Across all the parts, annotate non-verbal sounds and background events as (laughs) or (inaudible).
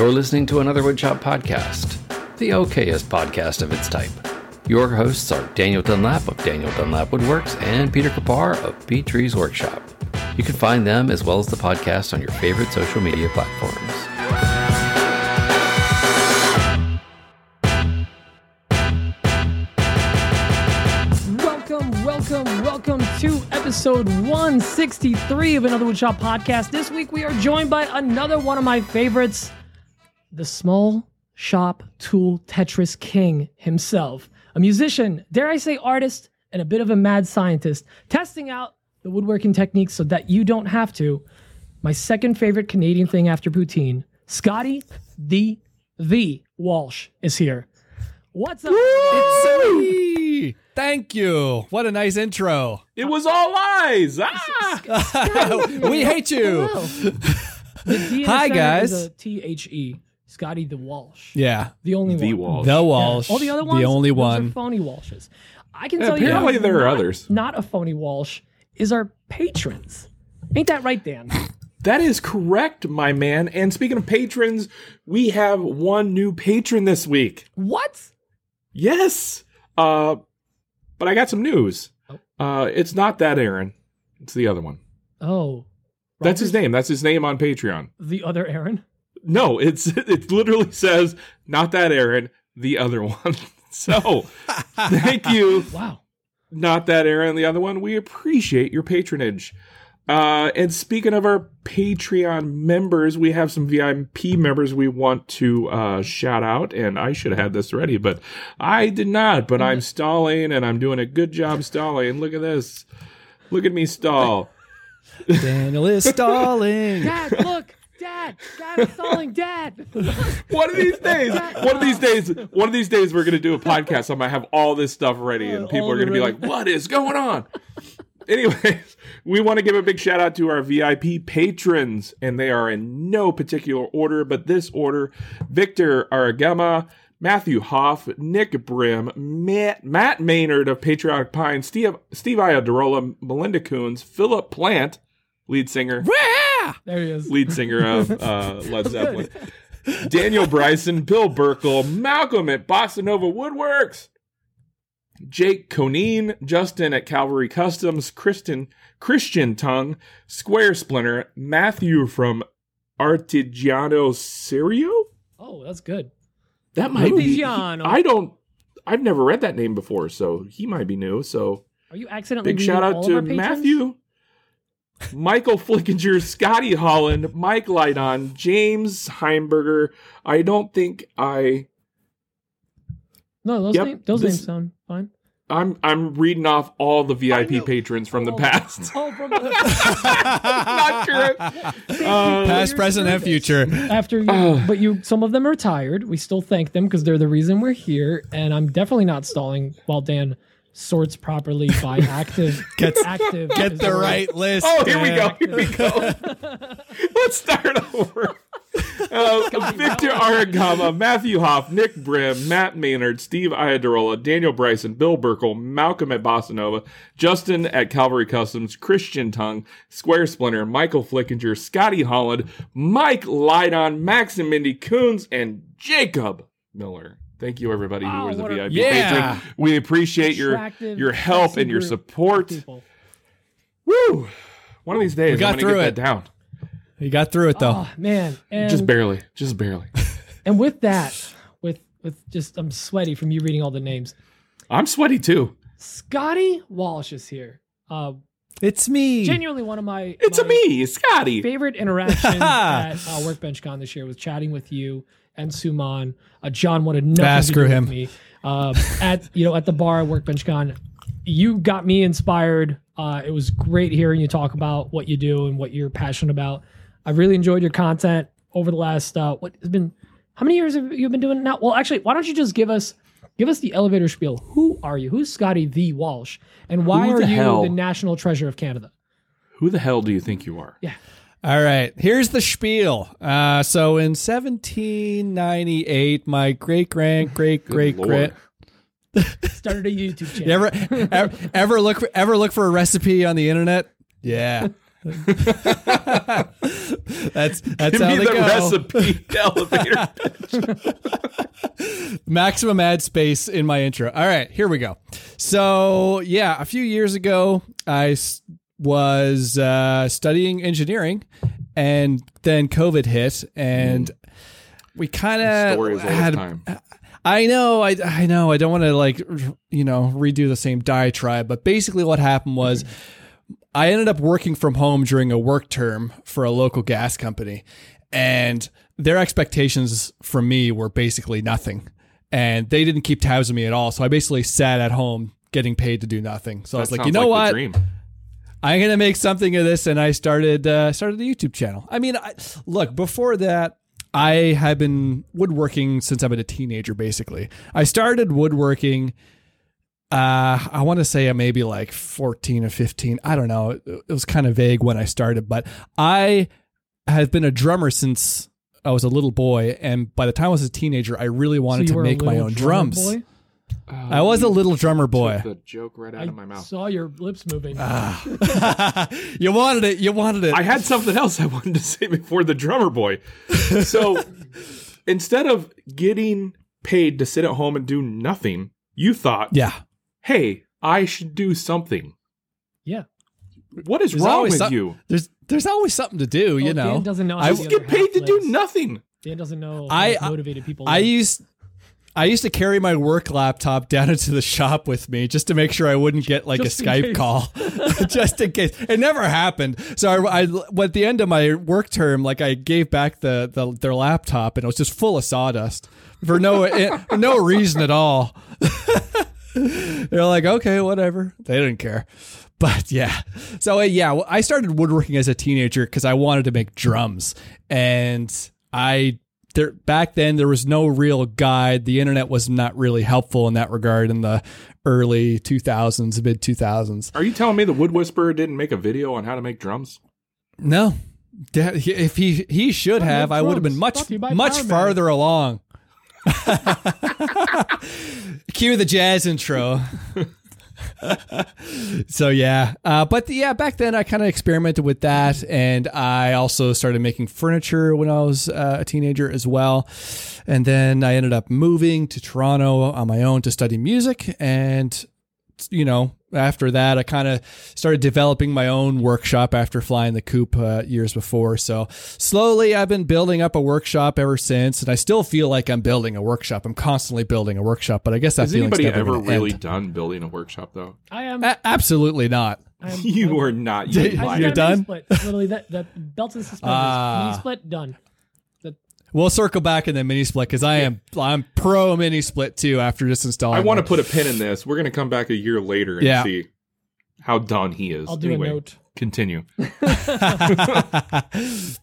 You're listening to another Woodshop podcast, the okayest podcast of its type. Your hosts are Daniel Dunlap of Daniel Dunlap Woodworks and Peter Kapar of P Trees Workshop. You can find them as well as the podcast on your favorite social media platforms. Welcome, welcome, welcome to episode 163 of another Woodshop podcast. This week we are joined by another one of my favorites, the small shop tool Tetris king himself, a musician, dare I say artist, and a bit of a mad scientist, testing out the woodworking techniques so that you don't have to. My second favorite Canadian thing after poutine, Scotty the the Walsh is here. What's up? Hey, Thank you. What a nice intro. It was all lies. Ah! (laughs) we hate you. Hello. The D in Hi, guys. Is a T H E. Scotty the Walsh. Yeah. The only The one. Walsh. The Yeah. Walsh. All the other ones. The only those one. Are phony Walshes. I can Yeah, tell you. apparently who's there are not- others. Not a phony Walsh is our patrons. Ain't that right, Dan? (laughs) That is correct, my man. And speaking of patrons, we have one new patron this week. what? Yes. Uh, but I got some news. Oh. Uh, it's not that Aaron. It's the other one. Oh, That's his name. That's his name on Patreon. The other Aaron. No, it's (laughs) it literally says not that Aaron, the other one. (laughs) so, thank you. (laughs) Wow. not that Aaron, the other one. We appreciate your patronage. Uh, and speaking of our Patreon members, we have some VIP members we want to uh, shout out. And I should have had this ready, but I did not. But I'm stalling, and I'm doing a good job stalling. Look at this. Look at me stall. Daniel is stalling. Dad, look. Dad. Dad is stalling. (laughs) Dad. One of these days, one of these days, one of these days, we're gonna do a podcast. I might have all this stuff ready, and (laughs) people all are gonna be like, "What is going on?" (laughs) Anyways, we want to give a big shout out to our VIP patrons, and they are in no particular order, but this order: Victor Aragama, Matthew Hoff, Nick Brim, Matt, Matt Maynard of Patriotic Pine, Steve Steve Iadarola, Melinda Coons, Philip Plant, lead singer, There he is. lead singer of (laughs) uh, Led Zeppelin. Daniel Bryson, Bill Burkle, Malcolm at Bossa Nova Woodworks, Jake Coneen, Justin at Calvary Customs, Kristen Christian Tongue, Square Splinter, Matthew from Artigiano Serio. Oh, that's good. That might be. Artigiano. I don't. I've never read that name before, so he might be new. So Are you accidentally Big shout out of our to patrons? Matthew, Michael Flickinger, Scotty Holland, Mike Lydon, James Heimberger. I don't think I. No, those, Yep, names, those this- names sound fine. I'm I'm reading off all the VIP patrons from the Oh. past. Oh, from the (laughs) (laughs) Not sure. Uh, Past, present, and future. after you, Ugh. but you some of them are tired we still thank them because they're the reason we're here and i'm definitely not stalling while dan sorts properly by (laughs) active Gets- active Get the word. right list. Oh, here we Dan. go. Here we go. (laughs) Let's start over. Uh, Victor Aragama, Matthew Hoff, Nick Brim, Matt Maynard, Steve Iadarola, Daniel Bryson, Bill Burkle, Malcolm at Bossa Nova, Justin at Calvary Customs, Christian Tongue, Square Splinter, Michael Flickinger, Scotty Holland, Mike Lydon, Max and Mindy Coons, and Jacob Miller. Thank you, everybody Wow, who was a a- VIP Yeah. patron. We appreciate your Attractive, your help and your support. people. Woo! One of these days, we got I'm gonna through get it. that down. You got through it though. oh man and, Just barely. Just barely. (laughs) and with that with with just i'm sweaty from you reading all the names I'm sweaty too. scotty walsh is here uh it's me. genuinely one of my It's my a me, Scotty. favorite interactions (laughs) at uh, Workbench Con this year was chatting with you and Suman. Uh, John wanted nothing Ah, to screw do him. with me. Uh, (laughs) at you know at the bar at Workbench Con, you got me inspired. Uh, it was great hearing you talk about what you do and what you're passionate about. I really enjoyed your content over the last uh, what has been. How many years have you been doing it now? Well, actually, why don't you just give us give us the elevator spiel? Who are you? Who's Scotty the Walsh, and why are the you hell? the national treasure of Canada? Who the hell do you think you are? Yeah. All right, here's the spiel. Uh, so in 1798, my great grand (laughs) great great Lord. great (laughs) Started a YouTube channel. You ever, ever ever look for, ever look for a recipe on the internet? Yeah. (laughs) That's that's Give how me they the go. recipe elevator. Maximum ad space in my intro. All right, here we go. So yeah, a few years ago, I s- was uh, studying engineering, and then COVID hit, and we kind of Stories all the had. time. I know, I, I know. I don't want to like, you know, redo the same diatribe, but basically what happened was I ended up working from home during a work term for a local gas company, and their expectations from me were basically nothing, and they didn't keep tabs on me at all. So I basically sat at home getting paid to do nothing. So I was like, you know the what? I'm gonna make something of this, and I started uh, started a YouTube channel. I mean, I, look, before that, I had been woodworking since I've been a teenager. Basically, I started woodworking. Uh, I want to say maybe like 14 or 15. I don't know. It, it was kind of vague when I started, but I have been a drummer since I was a little boy, and by the time I was a teenager, I really wanted so to make my own drums. Boy? I oh, was a little drummer boy. Took the joke right out I of my mouth. I saw your lips moving. Ah. (laughs) you wanted it. You wanted it. I had something else I wanted to say before the drummer boy. So (laughs) instead of getting paid to sit at home and do nothing, you thought, yeah. hey, I should do something. yeah. What is There's wrong with some- you? There's there's always something to do, you Oh, know. Dan doesn't know. I how was the Get paid half to do nothing. Dan doesn't know I- motivated people. I live. used I used to carry my work laptop down (laughs) into the shop with me just to make sure I wouldn't get like Just a Skype case. call, (laughs) (laughs) just in case. It never happened. So I, I, at the end of my work term, like I gave back the, the their laptop, and it was just full of sawdust for no eh, for no reason at all. They're like, okay, whatever. They didn't care. But yeah, so uh, yeah, I started woodworking as a teenager because I wanted to make drums, and I there back then there was no real guide. The internet was not really helpful in that regard in the early 2000s, mid 2000s. Are you telling me the Wood Whisperer didn't make a video on how to make drums? No, if he he should have, I would have been much Brought to you by much Powermatic. farther along. (laughs) Cue the jazz intro. (laughs) (laughs) so yeah, uh, but yeah, back then I kind of experimented with that, and I also started making furniture when I was uh, a teenager as well. And then I ended up moving to Toronto on my own to study music, and you know, after that, I kind of started developing my own workshop after flying the coop uh, years before. So slowly, I've been building up a workshop ever since, and I still feel like I'm building a workshop. I'm constantly building a workshop, but I guess that Has feeling's anybody never ever really end. done building a workshop though? I am. A- absolutely not. I am (laughs) You I- are not. Yeah, You you're I liar. just got a done? Split. Literally, that that belt and suspenders. Mini split done. That We'll circle back in the mini split because I am I'm pro mini split too after just installing. I want to put a pin in this. We're going to come back a year later and Yeah. see how done he is. I'll do anyway, a note. Continue. (laughs) (laughs)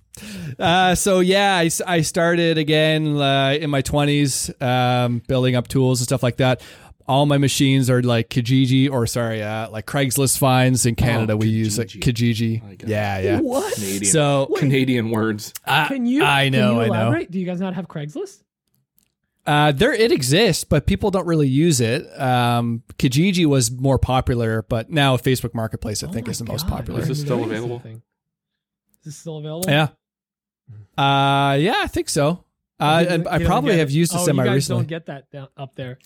Uh, so yeah, I, s- I started again uh, in my 20s, um, building up tools and stuff like that. All my machines are like Kijiji or sorry, uh, like Craigslist finds in Canada. we use it Kijiji. Kijiji. Yeah, yeah. What? Canadian. So Canadian words. I, Can you? I know, Can you I know. Do you guys not have Craigslist? Uh, there it exists, but people don't really use it. Um, Kijiji was more popular, but now Facebook Marketplace I Oh think is the most popular. Is this still available? Is this still available? Yeah. Uh, yeah, I think so. Uh, You and I probably have it. used it oh, semi you guys recently. don't get that down, up there.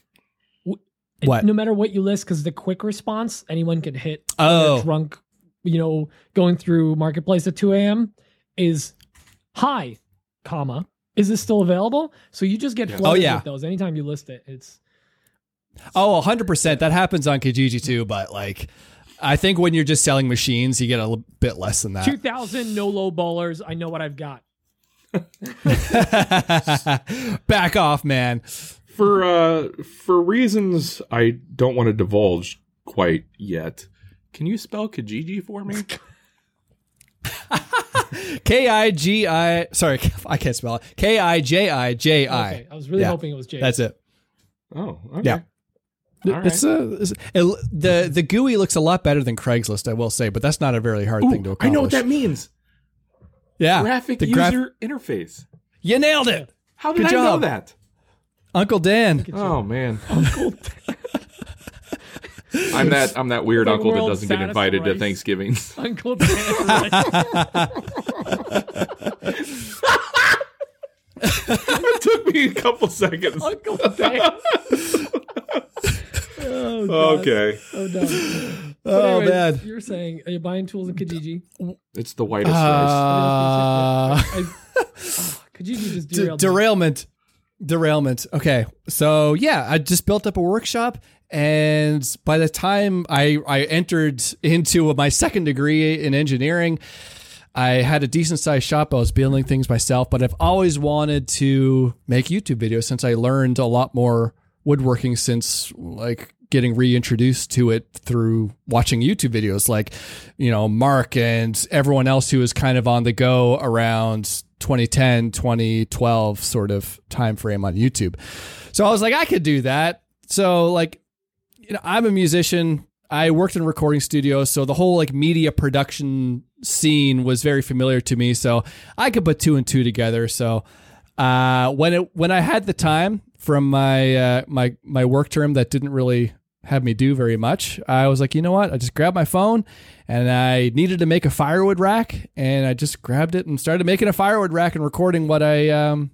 W- What? No matter what you list, because the quick response anyone can hit. Oh. drunk, you know, going through marketplace at two a.m. is hi, comma. Is this still available? So you just get Yes. flooded Oh, yeah. with those anytime you list it. It's Oh, 100%. That happens on Kijiji too, but like I think when you're just selling machines, you get a little bit less than that. two thousand no low ballers. I know what I've got. (laughs) Back off, man. For uh, for reasons I don't want to divulge quite yet, can you spell Kijiji for me? (laughs) K I G I sorry, (laughs) I can't spell it. K I J I J I. Okay, I was really Yeah. hoping it was J. That's it. Oh, okay. Yeah. All right. It's, uh, it's- it- the the GUI looks a lot better than Craigslist, I will say, but that's not a very hard thing to Ooh, I know what that means. yeah, Graphic the user graph- interface. you nailed it, How did Good I know that? Uncle Dan. Oh man. (laughs) I'm that I'm that weird The uncle that doesn't get saddest invited to rice. Thanksgiving. (laughs) Uncle Dan. it took me a couple seconds. Uncle Dan. (laughs) oh, Okay, So dumb. But Oh anyways, man. You're saying, are you buying tools in Kijiji? it's the whitest rice. Uh, I, oh, Kijiji just d- derailed me. Derailment. Okay. So yeah, I just built up a workshop and by the time I I entered into my second degree in engineering, I had a decent sized shop. I was building things myself, but I've always wanted to make YouTube videos since I learned a lot more woodworking since like getting reintroduced to it through watching YouTube videos like you know Mark and everyone else who was kind of on the go around 2010 2012 sort of time frame on YouTube. So I was like I could do that. So like you know I'm a musician. I worked in recording studios, so the whole like media production scene was very familiar to me. So I could put two and two together. So uh, when it when I had the time from my uh, my my work term that didn't really have me do very much, I was like, you know what? I just grabbed my phone and I needed to make a firewood rack, and I just grabbed it and started making a firewood rack and recording what I um,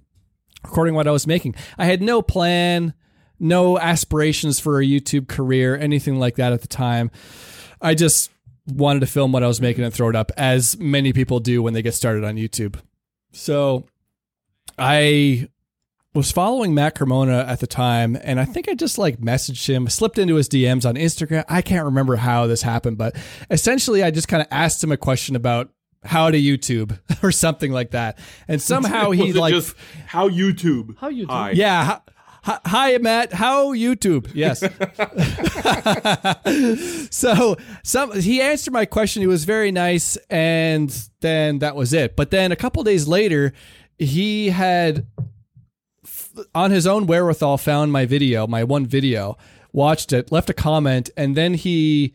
recording what I was making. I had no plan, no aspirations for a YouTube career, anything like that at the time. I just wanted to film what I was making and throw it up, as many people do when they get started on YouTube. So I was following Matt Cremona at the time, and I think I just like messaged him, slipped into his DMs on Instagram. I can't remember how this happened, but essentially I just kind of asked him a question about how to YouTube (laughs) or something like that. And somehow (laughs) he like just how YouTube? How YouTube? Hi. yeah. Hi, hi- hi, Matt. How YouTube? Yes. (laughs) so some he answered my question. He was very nice, and then that was it. But then a couple days later, he had f- on his own wherewithal found my video, my one video, watched it, left a comment, and then he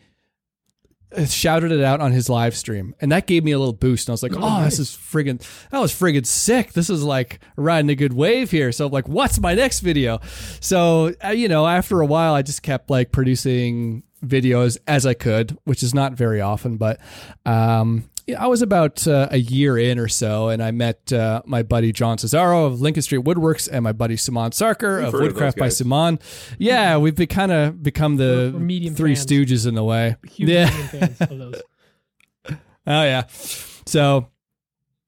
shouted it out on his live stream. And that gave me a little boost. And i was like oh, this is friggin that was friggin sick. This is like riding a good wave here. So I'm like what's my next video? So uh, you know after a while i just kept like producing videos as i could which is not very often but um I was about uh, a year in or so, and I met uh, my buddy John Cesaro of Lincoln Street Woodworks and my buddy Suman Sarkar We've of heard of Woodcraft by guys. Suman. Yeah, we've be, kind of become the We're- we're medium Three fans. Stooges in a way. Huge yeah. Fans of those. (laughs) Oh yeah. So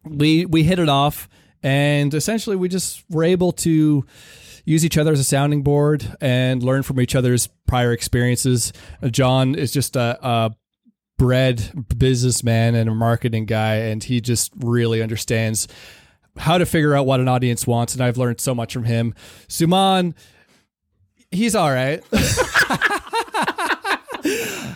we we hit it off and essentially we just were able to use each other as a sounding board and learn from each other's prior experiences. Uh, John is just a, a bred businessman and a marketing guy and he just really understands how to figure out what an audience wants and I've learned so much from him. Suman he's all right. (laughs)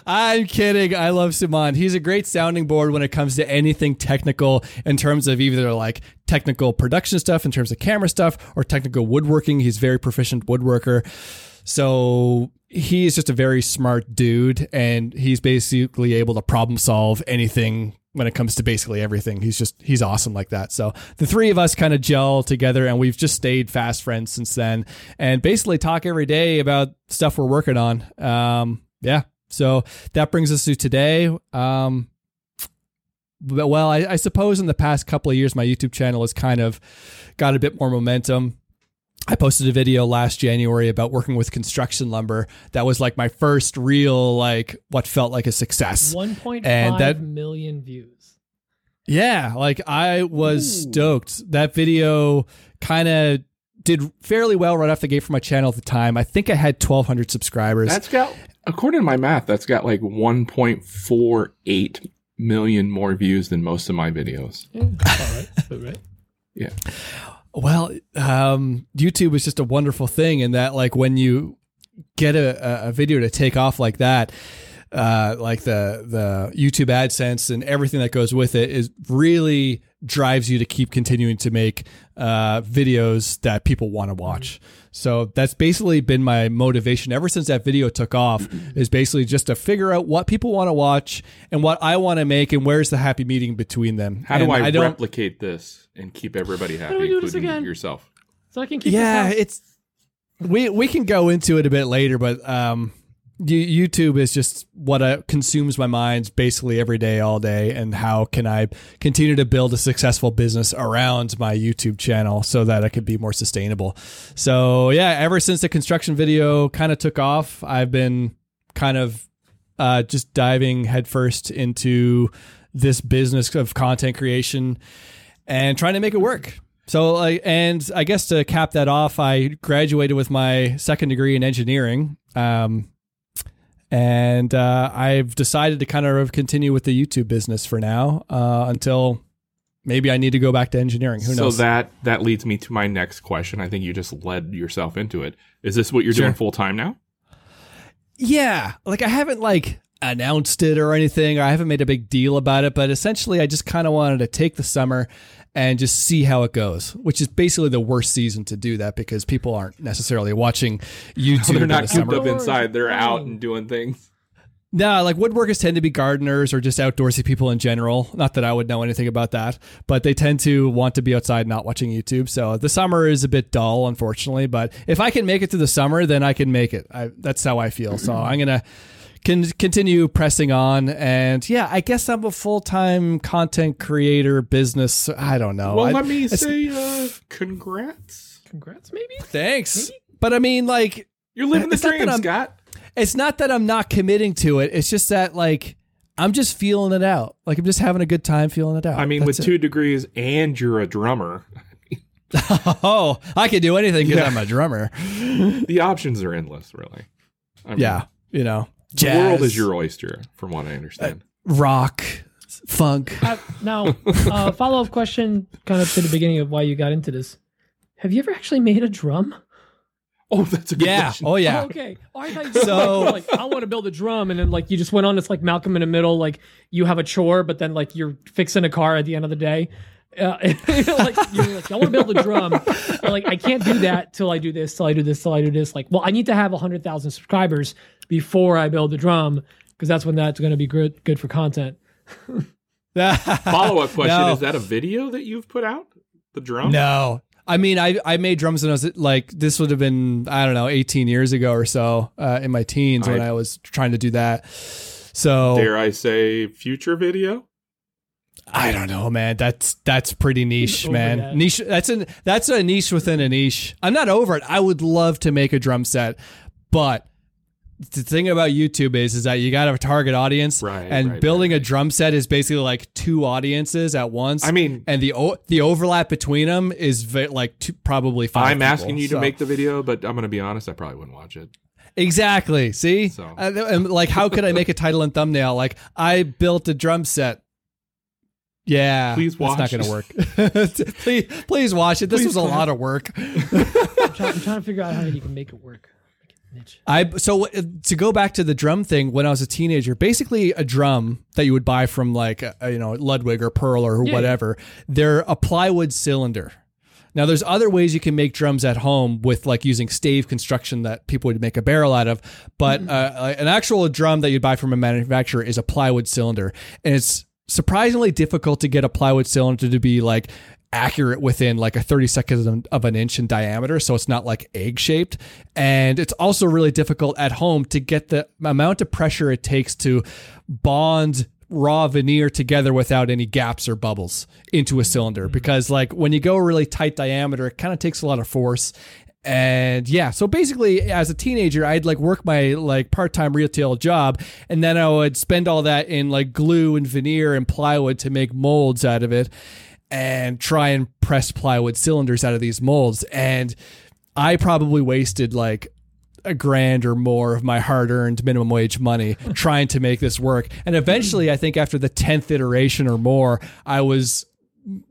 I'm kidding. I love Suman. He's a great sounding board when it comes to anything technical in terms of either like technical production stuff, in terms of camera stuff, or technical woodworking. He's very proficient woodworker. So he's just a very smart dude, and he's basically able to problem solve anything when it comes to basically everything. He's just he's awesome like that. So the three of us kind of gel together, and we've just stayed fast friends since then, and basically talk every day about stuff we're working on. Um, yeah. So that brings us to today. Um, well, I, I suppose in the past couple of years, my YouTube channel has kind of got a bit more momentum. I posted a video last January about working with construction lumber. That was like my first real, like, what felt like a success. 1.5 And that- million views. Yeah, like I was Ooh. stoked. That video kind of did fairly well right off the gate for my channel at the time. I think I had 1,200 subscribers. That's got, according to my math, that's got like 1.48 million more views than most of my videos. Mm, yeah, all right. That's all right. Yeah. Well, um, YouTube is just a wonderful thing in that, like, when you get a, a- a video to take off like that, uh, like the the YouTube AdSense and everything that goes with it is really drives you to keep continuing to make uh, videos that people want to watch. So that's basically been my motivation ever since that video took off. Is basically just to figure out what people want to watch and what I want to make and where's the happy meeting between them. How do And I, don't replicate this and keep everybody happy, do we do this including again? yourself? So I can keep yeah it's we we can go into it a bit later but um You- YouTube is just what uh, consumes my mind basically every day, all day. And how can I continue to build a successful business around my YouTube channel so that it could be more sustainable? So, yeah, ever since the construction video kind of took off, I've been kind of uh, just diving headfirst into this business of content creation and trying to make it work. So, and I guess to cap that off, I graduated with my second degree in engineering. Um, and uh, I've decided to kind of continue with the YouTube business for now uh, until maybe I need to go back to engineering. Who knows? so that that leads me to my next question. I think you just led yourself into it. Is this what you're Sure. doing full time now? Yeah, like I haven't like announced it or anything, or I haven't made a big deal about it, but essentially I just kind of wanted to take the summer and just see how it goes, which is basically the worst season to do that because people aren't necessarily watching (laughs) YouTube They're not the cooped summer. up inside. They're out and doing things. No, like woodworkers tend to be gardeners or just outdoorsy people in general. Not that I would know anything about that, but they tend to want to be outside, not watching YouTube. So the summer is a bit dull, unfortunately. But if I can make it to the summer, then I can make it. I, that's how I feel. So I'm gonna con- continue pressing on. And yeah, I guess I'm a full time content creator, business. I don't know. Well, I- let me it's- say, uh, congrats. Congrats, maybe. thanks. But I mean, like, You're living the It's not dream, I'm- Scott. it's not that I'm not committing to it. It's just that like I'm just feeling it out. Like I'm just having a good time feeling it out. I mean, That's with it. two degrees and you're a drummer, (laughs) oh, I can do anything because Yeah. I'm a drummer. the options are endless, really. I mean, Yeah, you know, The world jazz, is your oyster, from what I understand. rock, funk. Uh, now, uh, (laughs) follow up question, kind of to the beginning of why you got into this. Have you ever actually made a drum? oh, that's a good Yeah. question. Oh yeah. Oh, okay. Oh, I thought you So- like, like, I want to build a drum, and then like you just went on. It's like Malcolm in the Middle. Like you have a chore, but then like you're fixing a car at the end of the day. Uh, (laughs) like you're like, I want to build a drum. Like I can't do that till I do this, till I do this, till I do this. Like, well, I need to have hundred thousand subscribers before I build the drum because that's when that's going to be good good for content. (laughs) Follow up question: No. Is that a video that you've put out? The drum? No. I mean, I, I made drums when I was like, this would have been, I don't know, 18 years ago or so uh, in my teens when I- I was trying to do that. So Dare I say, future video? I don't know, man. That's that's pretty niche, man. that. Niche. That's a that's a niche within a niche. I'm not over it. I would love to make a drum set, but the thing about YouTube is is that you got to have a target audience, Right, And right, building right, a drum set is basically like two audiences at once. I mean, and the o- the overlap between them is ve- like two, probably 5 I'm people. asking you to make the video, but I'm going to be honest, I probably wouldn't watch it. exactly. See, So- Uh, and, like how could I make a title and thumbnail? Like I built a drum set. Yeah, Please That's not going to work. (laughs) please, please watch it. This Please was a lot of work. I'm, trying, I'm trying to figure out how you can make it work. Make it niche. I so uh, to go back to the drum thing. When I was a teenager, basically a drum that you would buy from like uh, you know Ludwig or Pearl or Yeah. whatever. They're a plywood cylinder. Now, there's other ways you can make drums at home with like using stave construction that people would make a barrel out of, but uh, an actual drum that you'd buy from a manufacturer is a plywood cylinder, and it's surprisingly difficult to get a plywood cylinder to be like accurate within like a 30 seconds of an inch in diameter so it's not like egg shaped and it's also really difficult at home to get the amount of pressure it takes to bond raw veneer together without any gaps or bubbles into a cylinder. Mm-hmm. Because like when you go really tight diameter it kind of takes a lot of force. And yeah so basically as a teenager i'd like work my like part-time retail job and then i would spend all that in like glue and veneer and plywood to make molds out of it and try and press plywood cylinders out of these molds and i probably wasted like a grand or more of my hard-earned minimum wage money (laughs) trying to make this work and eventually i think after the 10th iteration or more i was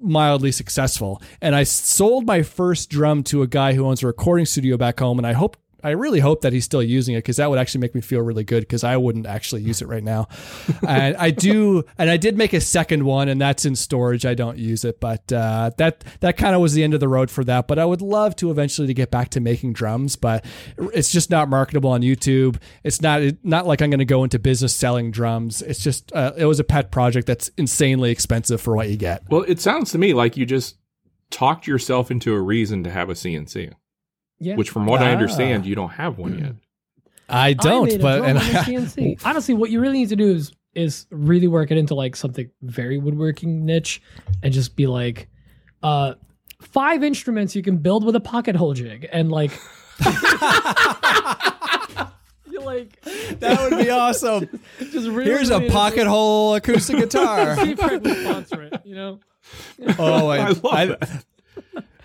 mildly successful. And I sold my first drum to a guy who owns a recording studio back home. And I hope, I really hope that he's still using it because that would actually make me feel really good because I wouldn't actually use it right now. (laughs) and I do, and I did make a second one, and that's in storage. I don't use it, but uh, that that kind of was the end of the road for that. But I would love to eventually to get back to making drums, but it's just not marketable on YouTube. It's not not like I'm going to go into business selling drums. It's just uh, it was a pet project that's insanely expensive for what you get. Well, it sounds to me like you just talked yourself into a reason to have a CNC, Yeah. which, from what I Ah. understand, you don't have one yet. I don't, made a but and I, (laughs) (laughs) Honestly, what you really need to do is is really work it into like something very woodworking niche, and just be like, uh, five instruments you can build with a pocket hole jig, and like, (laughs) you like that would be awesome. just really. Here's a pocket hole acoustic guitar. See if sponsor it. You know, Oh, I, I love I-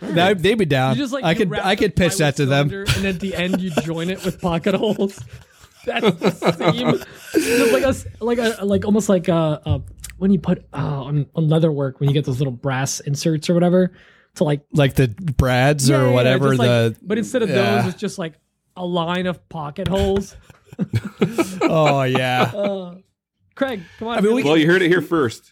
that. that- they'd be down. you just like I you could wrap I the could pitch that to them. cylinder, and at the end you join it with pocket holes. (laughs) That's the seam. Just like a s- like a like almost like a, a when you put uh, on on leather work when you get those little brass inserts or whatever to like Like the Brads Yeah, or yeah, yeah, whatever just like- the but instead of yeah. those it's just like a line of pocket holes. (laughs) (laughs) Oh yeah. Uh, Kreg, come on. I mean, we it. Well, you heard it here first.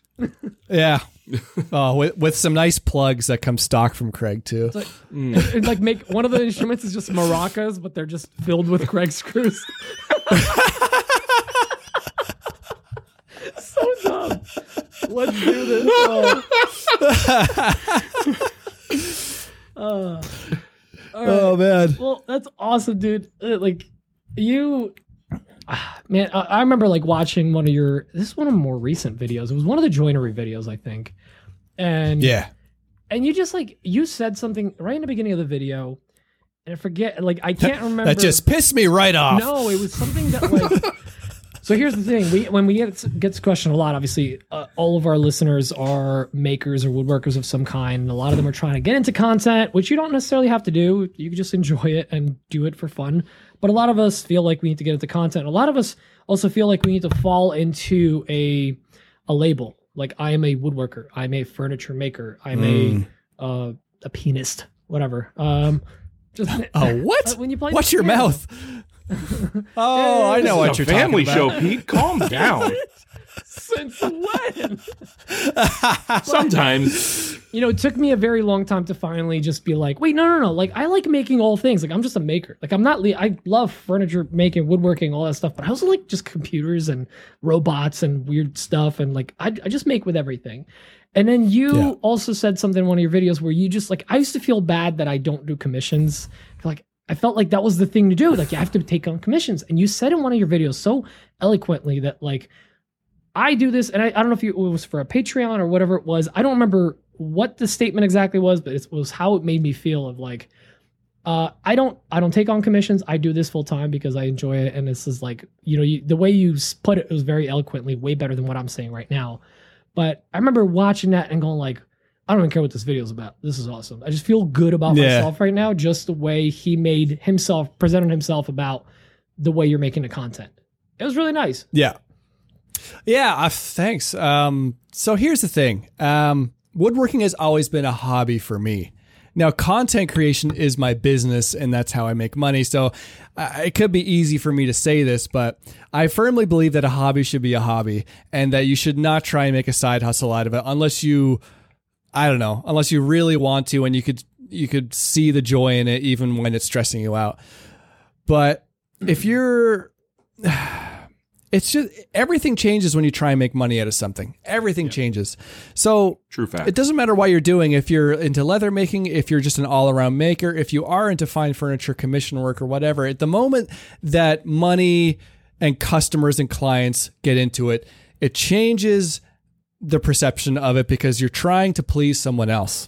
Yeah. (laughs) Oh, with, with some nice plugs that come stock from Kreg too. And, like make one of the instruments is just maracas, but they're just filled with Kreg screws. (laughs) so dumb. Let's do this. Oh. (laughs) Uh, all right. Oh man. Well, that's awesome, dude. Uh, like you, (sighs) man. I, I remember like watching one of your. This is one of the more recent videos. It was one of the joinery videos, I think. And Yeah. and you just like you said something right in the beginning of the video, and I forget. Like I can't remember. That just pissed me right off. no, it was something that like. (laughs) so here's the thing: we when we get get this question a lot. Obviously, uh, all of our listeners are makers or woodworkers of some kind. And a lot of them are trying to get into content, which you don't necessarily have to do. You can just enjoy it and do it for fun. But a lot of us feel like we need to get into content. A lot of us also feel like we need to fall into a a label. Like I am a woodworker. I'm a furniture maker. I'm Mm. a uh, a pianist. Whatever. Um, just (laughs) Oh what? Uh, when you play Watch your piano. mouth. (laughs) Oh, I know what It's a you're family talking about. show, Pete. Calm down. (laughs) Since when? (laughs) Sometimes you know, it took me a very long time to finally just be like, wait, no, no, no. Like, I like making all things. Like, I'm just a maker. Like, I'm not. Le- I love furniture making, woodworking, all that stuff. But I also like just computers and robots and weird stuff. And like, I, I just make with everything. And then you Yeah. also said something in one of your videos where you just like, I used to feel bad that I don't do commissions. Like, I felt like that was the thing to do. Like, you have to take on commissions. And you said in one of your videos so eloquently that like, I do this, and I, I don't know if you, it was for a Patreon or whatever it was. I don't remember what the statement exactly was, but it was how it made me feel of like, uh, I don't, I don't take on commissions. I do this full time because I enjoy it, and this is like, you know, you, the way you put it was very eloquently, way better than what I'm saying right now. But I remember watching that and going like, I don't even care what this video is about. This is awesome. I just feel good about Yeah. myself right now, just the way he made himself, presented himself about the way you're making the content. It was really nice. Yeah. Yeah, uh, thanks. Um, so here's the thing. Um, woodworking has always been a hobby for me. Now, content creation is my business, and that's how I make money. So uh, it could be easy for me to say this, but I firmly believe that a hobby should be a hobby and that you should not try and make a side hustle out of it unless you, I don't know, unless you really want to and you could you could see the joy in it even when it's stressing you out. But if you're (sighs) it's just everything changes when you try and make money out of something. Everything changes. So true fact. it doesn't matter what you're doing. If you're into leather making, if you're just an all around maker, if you are into fine furniture, commission work, or whatever, at the moment that money and customers and clients get into it, it changes the perception of it because you're trying to please someone else.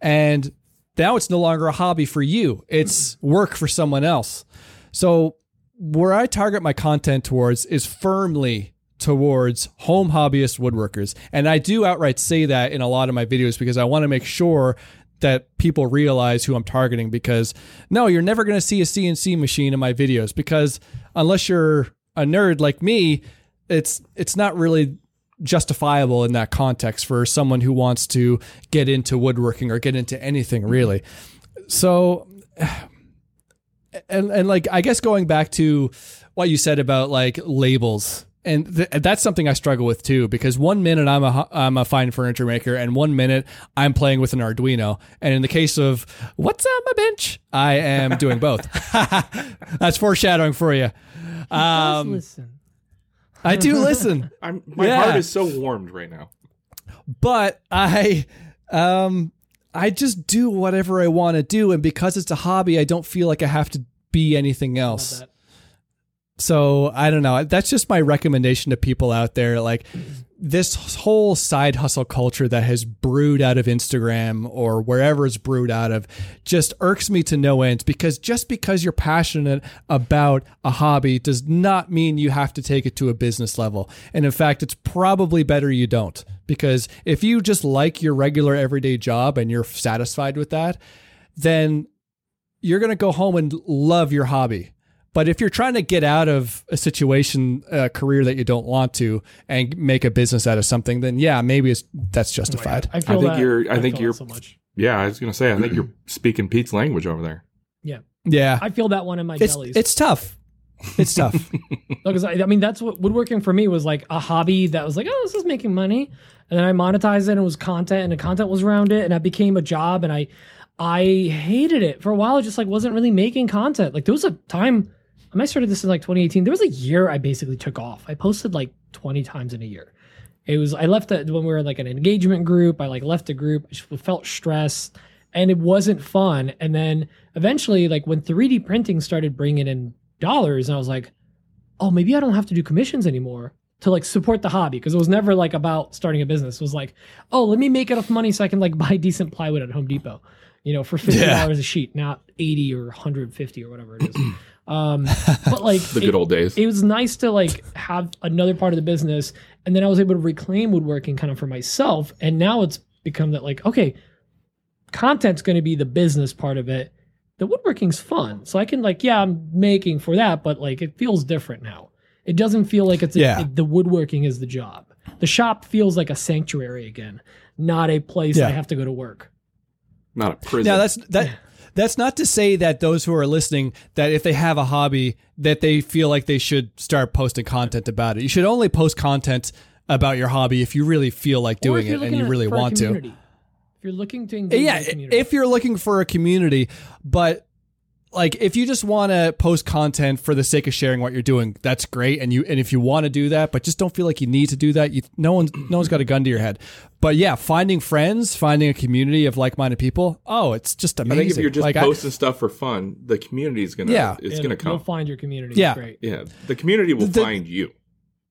And now it's no longer a hobby for you, it's work for someone else. So, where I target my content towards is firmly towards home hobbyist woodworkers. And I do outright say that in a lot of my videos because I want to make sure that people realize who I'm targeting because no, you're never going to see a CNC machine in my videos because unless you're a nerd like me, it's it's not really justifiable in that context for someone who wants to get into woodworking or get into anything really. So and and like I guess going back to what you said about like labels and th- that's something I struggle with too because one minute I'm a I'm a fine furniture maker and one minute I'm playing with an Arduino and in the case of what's on my bench I am doing (laughs) both. (laughs) that's foreshadowing for you. Um, listen. I do listen. (laughs) I'm, my Yeah. heart is so warmed right now. but I um I just do whatever I want to do and because it's a hobby I don't feel like I have to be anything else. So I don't know. That's just my recommendation to people out there. Like this whole side hustle culture that has brewed out of Instagram or wherever it's brewed out of just irks me to no end because just because you're passionate about a hobby does not mean you have to take it to a business level. And in fact, it's probably better you don't because if you just like your regular everyday job and you're satisfied with that, then you're going to go home and love your hobby. But if you're trying to get out of a situation, a career that you don't want to, and make a business out of something, then yeah, maybe it's that's oh justified. I feel I think that. you're- I think you're- so much. Yeah, I was gonna say. I think you're (clears throat) speaking Pete's language over there. Yeah. Yeah, I feel that one in my it's bellies. it's tough. It's tough. (laughs) because I, I mean that's what woodworking for me was like a hobby that was like oh this is making money. And then I monetized it and it was content and the content was around it and that became a job and I I hated it for a while. I just like wasn't really making content. Like there was a time I started this in like 2018 there was a year I basically took off. I posted like 20 times in a year. It was I left it when we were like an engagement group. I like left the group. I felt stressed and it wasn't fun. And then eventually like when 3D printing started bringing in dollars and I was like oh, maybe I don't have to do commissions anymore to like support the hobby because it was never like about starting a business. It was like, oh, let me make enough money so I can like (laughs) buy decent plywood at Home Depot, you know, for fifty dollars a sheet, not eighty or hundred fifty or whatever it is. (clears throat) um, (laughs) but like The it- good old days. it was nice to like have another part of the business and then i was able to reclaim woodworking kind of for myself and now it's become that like okay content's going to be the business part of it the woodworking's fun so i can like yeah i'm making for that but like it feels different now it doesn't feel like it's a, Yeah. it- the woodworking is the job the shop feels like a sanctuary again not a place Yeah. i have to go to work Not a prison. now that's that. That's not to say that those who are listening that if they have a hobby that they feel like they should start posting content about it. You should only post content about your hobby if you really feel like doing it and you really want to. Community. if you're looking to engage yeah community if you're looking for a community but like if you just want to post content for the sake of sharing what you're doing that's great and you and if you want to do that but just don't feel like you need to do that you no one's no one's got a gun to your head but yeah finding friends finding a community of like-minded people oh it's just I amazing think if you're just like I- posting stuff for fun, the community is gonna. Yeah. it's gonna come. You'll find your community. Yeah. It's great. yeah, the community will The- find you.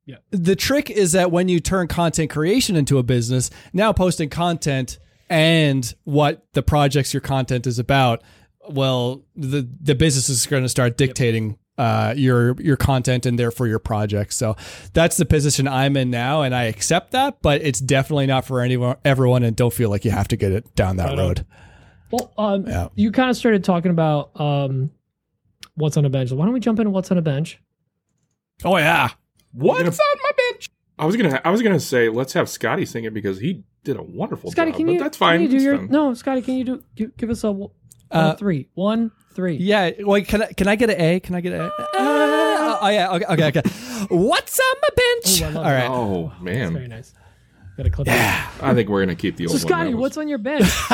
Yeah. The trick is that when you turn content creation into a business, now posting content and what the projects your content is about, well, the the business is going to start dictating uh, your your content and therefore your projects. So that's the position I'm in now, and I accept that. But it's definitely not for anyone, everyone, and don't feel like you have to get it down that Right on. road. Well, um, Yeah. you kind of started talking about um, what's on a bench. Why don't we jump into what's on a bench? Oh yeah, What's on my bench? I was gonna. I was gonna say let's have Scotty sing it because he did a wonderful Scotty, job. can but you? that's fine. Can you do It's your no, Scotty? Can you do give, give us a one, Uh, three, one, three? yeah. Wait, can I can I get an A? Can I get an A? Uh, oh yeah. Okay. Okay. Okay. What's on my bench? Ooh, I love All that. right. Oh That's very man, nice. Got to clip yeah. I think we're gonna keep the So old one. Scotty, what's on your bench? (laughs)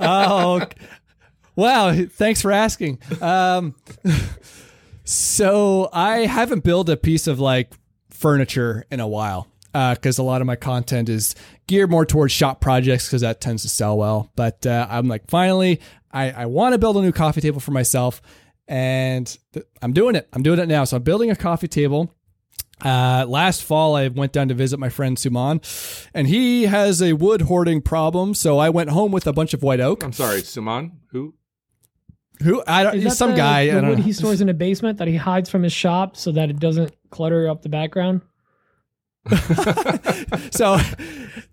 oh, wow. Thanks for asking. Um, (laughs) so I haven't built a piece of like furniture in a while because a lot of my content is geared more towards shop projects because that tends to sell well. But uh, I'm like, finally, I, I want to build a new coffee table for myself. And th- I'm doing it. I'm doing it now. So I'm building a coffee table. Uh, last fall, I went down to visit my friend Suman, and he has a wood hoarding problem. So I went home with a bunch of white oak. I'm sorry, Suman. Who? Who I don't Is that some the, guy. I the don't wood know. he stores in a basement that he hides from his shop so that it doesn't clutter up the background? (laughs) so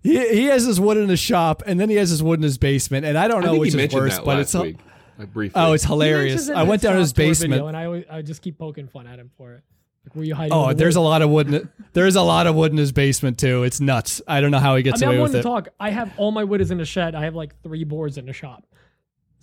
he, he has his wood in his shop, and then he has his wood in his basement, and I don't I know think which is worse. But it's week. Like briefly. oh, it's hilarious. I went down to his basement. and I always, I just keep poking fun at him for it. Like, were you hiding? Oh, the there's a lot of wood. In it. There's a lot of wood in his basement too. It's nuts. I don't know how he gets I gets mean, I'm away willing with to it. talk. I have all my wood is in the shed. I have like three boards in the shop.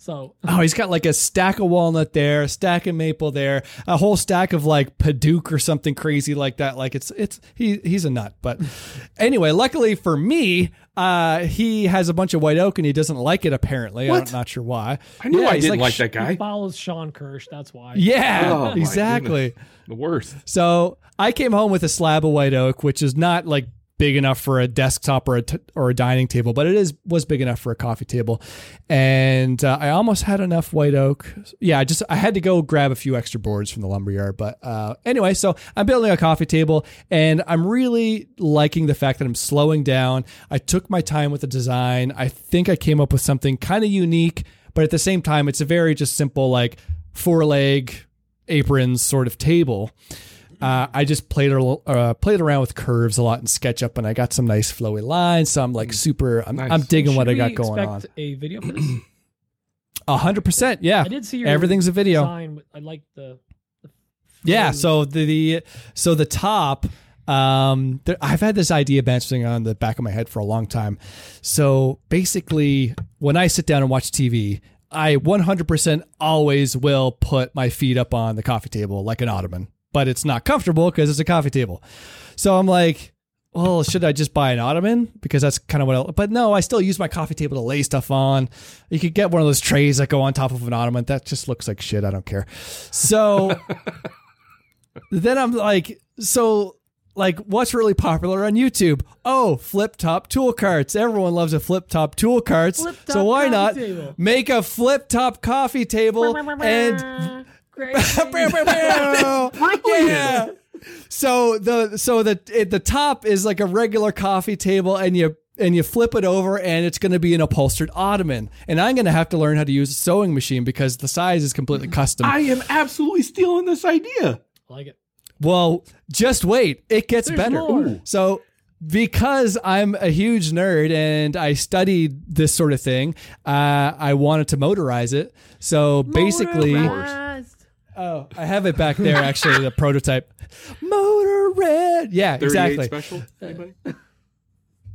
So (laughs) Oh, he's got like a stack of walnut there, a stack of maple there, a whole stack of like Padauk or something crazy like that. Like it's it's he he's a nut. But (laughs) anyway, luckily for me, uh, he has a bunch of white oak and he doesn't like it. Apparently, What? I'm not sure why. I knew Yeah, I didn't like, sh- that he guy. follows Sean Kirsch. That's why. Yeah, Oh, exactly. The worst. So I came home with a slab of white oak, which is not like big enough for a desktop or a t- or a dining table, but it is was big enough for a coffee table. And uh, I almost had enough white oak. Yeah, I just I had to go grab a few extra boards from the lumberyard. But uh, anyway, so I'm building a coffee table, and I'm really liking the fact that I'm slowing down. I took my time with the design. I think I came up with something kind of unique, but at the same time, it's a very just simple like four leg aprons sort of table. Uh, I just played uh, played around with curves a lot in SketchUp, and I got some nice flowy lines. So I'm like super. I'm, Nice. I'm digging what I got going on. A video? (clears throat) A hundred percent. Yeah, I did see your everything's a video. design. I like the. the Yeah. So the, the so the top. Um, there, I've had this idea bouncing on the back of my head for a long time. So basically, when I sit down and watch TV, I 100% always will put my feet up on the coffee table like an ottoman, but it's not comfortable because it's a coffee table. So I'm like, well, should I just buy an ottoman? Because that's kind of what I, but no, I still use my coffee table to lay stuff on. You could get one of those trays that go on top of an ottoman. That just looks like shit. I don't care. So then I'm like, so like what's really popular on YouTube? Oh, flip top tool carts. Everyone loves a flip top tool carts. Flip so why not table. make a flip top coffee table and Great. (laughs) (laughs) yeah. So the so the it, the top is like a regular coffee table, and you and you flip it over, and it's going to be an upholstered ottoman. And I'm going to have to learn how to use a sewing machine because the size is completely custom. I am absolutely stealing this idea. I like it. well, just wait, it gets There's better. So. Because I'm a huge nerd and I studied this sort of thing, uh, I wanted to motorize it. So basically, Motorized. Oh, I have it back there actually, the prototype. Motor Red. Yeah, 38 exactly. special. Anybody?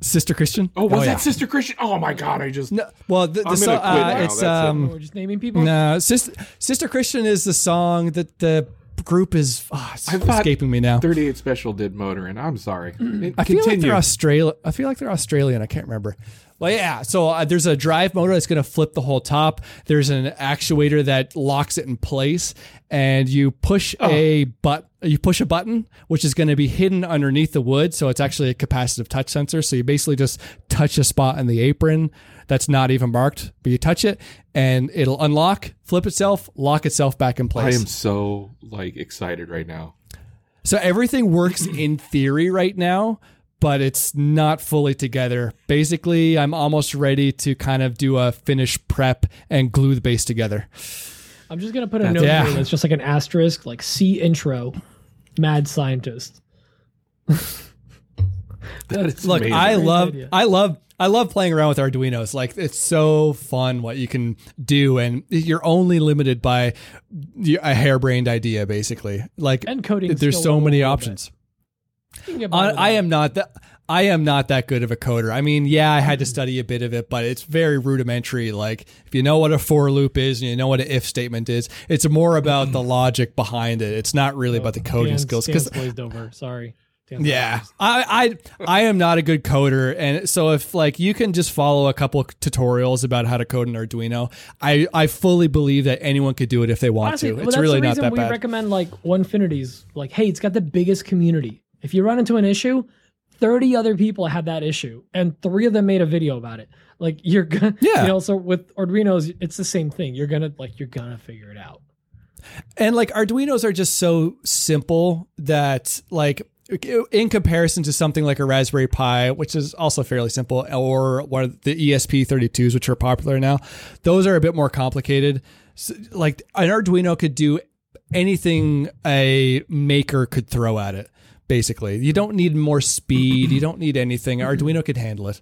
Sister Christian. Oh, was yeah. that Sister Christian? Oh my God! I just No, well, the, the I'm so, quit uh, now, it's that's it. um We're just naming people. no, Sister Sister Christian is the song that the group is oh, it's I thought escaping me now. 38 special did motoring. I'm sorry. I feel like they're Australia. I feel like they're Australian. I can't remember. Well, yeah. So uh, there's a drive motor that's going to flip the whole top. There's an actuator that locks it in place, and you push Oh. a but you push a button, which is going to be hidden underneath the wood. So it's actually a capacitive touch sensor. So you basically just touch a spot in the apron that's not even marked, but you touch it, and it'll unlock, flip itself, lock itself back in place. I am so like excited right now. So everything works in theory right now, but it's not fully together. Basically, I'm almost ready to kind of do a finish prep and glue the base together. I'm just gonna put a note yeah. here that's just like an asterisk, like C intro, mad scientist. That is Look, amazing. I love idea. I love I love playing around with Arduinos. Like it's so fun what you can do and you're only limited by a harebrained idea basically. Like And coding there's so many options. You can get by I, I am not that. I am not that good of a coder. I mean, yeah, I had to study a bit of it, but it's very rudimentary. Like, if you know what a for loop is and you know what an if statement is, it's more about the (clears throat) logic behind it. It's not really about the coding Dan's- skills. Because glazed over. Sorry. Dan's yeah, I, I I am not a good coder, and so if like you can just follow a couple tutorials about how to code an Arduino, I I fully believe that anyone could do it if they want Honestly, to. well, It's really the not that we bad. recommend like Onefinity's. Like, hey, it's got the biggest community. If you run into an issue, 30 other people had that issue, and three of them made a video about it. Like, you're gonna, (laughs) Yeah. you know. So with Arduino's, it's the same thing. You're gonna like, you're gonna figure it out. And like Arduinos are just so simple that like in comparison to something like a Raspberry Pi, which is also fairly simple, or one of the ESP32s, which are popular now, those are a bit more complicated. So, like an Arduino could do anything a maker could throw at it. Basically, you don't need more speed. You don't need anything. Arduino could handle it.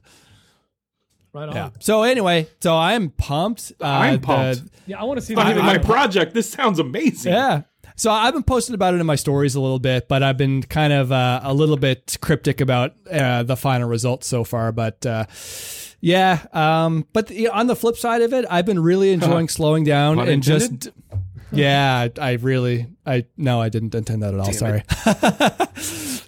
Right on. Yeah. Yeah, So anyway, so I'm pumped. Uh, I'm the- yeah, I want to see Not that. even my project. This sounds amazing. Yeah. So I've been posting about it in my stories a little bit, but I've been kind of uh, a little bit cryptic about uh, the final results so far. But uh, yeah, um, but the, on the flip side of it, I've been really (laughs) enjoying slowing down Pun and just. (laughs) Yeah, I I really, I no, I didn't intend that at all. Sorry.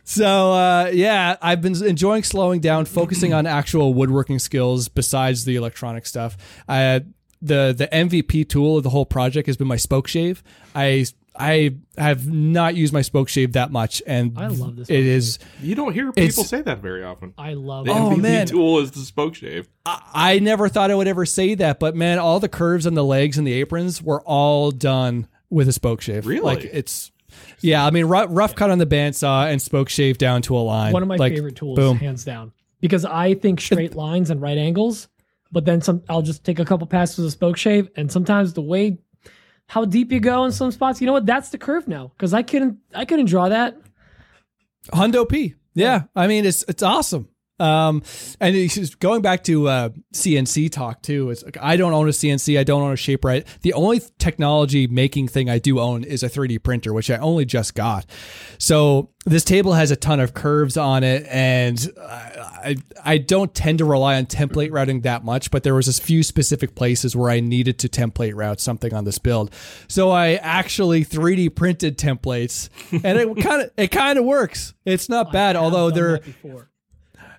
(laughs) so uh, yeah, I've been enjoying slowing down, focusing on actual woodworking skills besides the electronic stuff. I, the the MVP tool of the whole project has been my spoke shave. I I have not used my spoke shave that much, and I love this It is. You don't hear people say that very often. I love The it. Oh, MVP man. tool is the spoke shave. I, I never thought I would ever say that, but man, all the curves on the legs and the aprons were all done with a spoke shave. Really? Like it's. Yeah, I mean, rough, rough cut on the bandsaw and spoke shave down to a line. One of my Like, favorite tools, boom. hands down, because I think straight lines and right angles. But then some, I'll just take a couple passes of spoke shave, and sometimes the way how deep you go in some spots, you know what? That's the curve now. Because I couldn't, I couldn't draw that. Hundo P. Yeah, I mean it's it's awesome. Um, and just going back to uh, CNC talk too. It's like I don't own a CNC. I don't own a shape right. The only technology making thing I do own is a 3D printer, which I only just got. So this table has a ton of curves on it, and I I, don't tend to rely on template routing that much. But there was a few specific places where I needed to template route something on this build. So I actually 3D printed templates, and it (laughs) kind of it kind of works. It's not bad, although they're.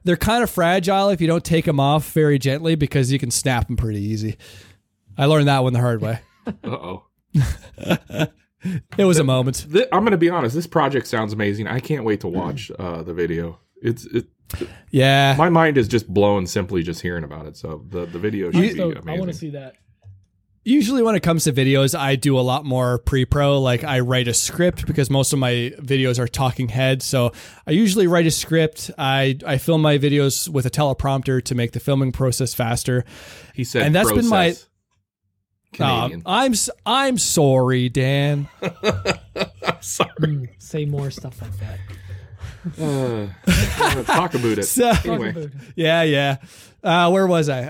They're kind of fragile if you don't take them off very gently because you can snap them pretty easy. I learned that one the hard way. (laughs) Uh oh. It was a moment. Th- I'm going to be honest. This project sounds amazing. I can't wait to watch uh, the video. It's it. Yeah. My mind is just blown simply just hearing about it. So the the video should I'm be stoked. I want to see that. Usually when it comes to videos, I do a lot more pre-pro. Like I write a script because most of my videos are talking head. So I usually write a script. I I film my videos with a teleprompter to make the filming process faster. He said, And that's been my- Canadian. Uh, I'm s- I'm sorry, Dan. (laughs) Sorry. Mm, say more stuff like that. Uh, talk about it. (laughs) So- anyway, Yeah, yeah. Uh, where was I?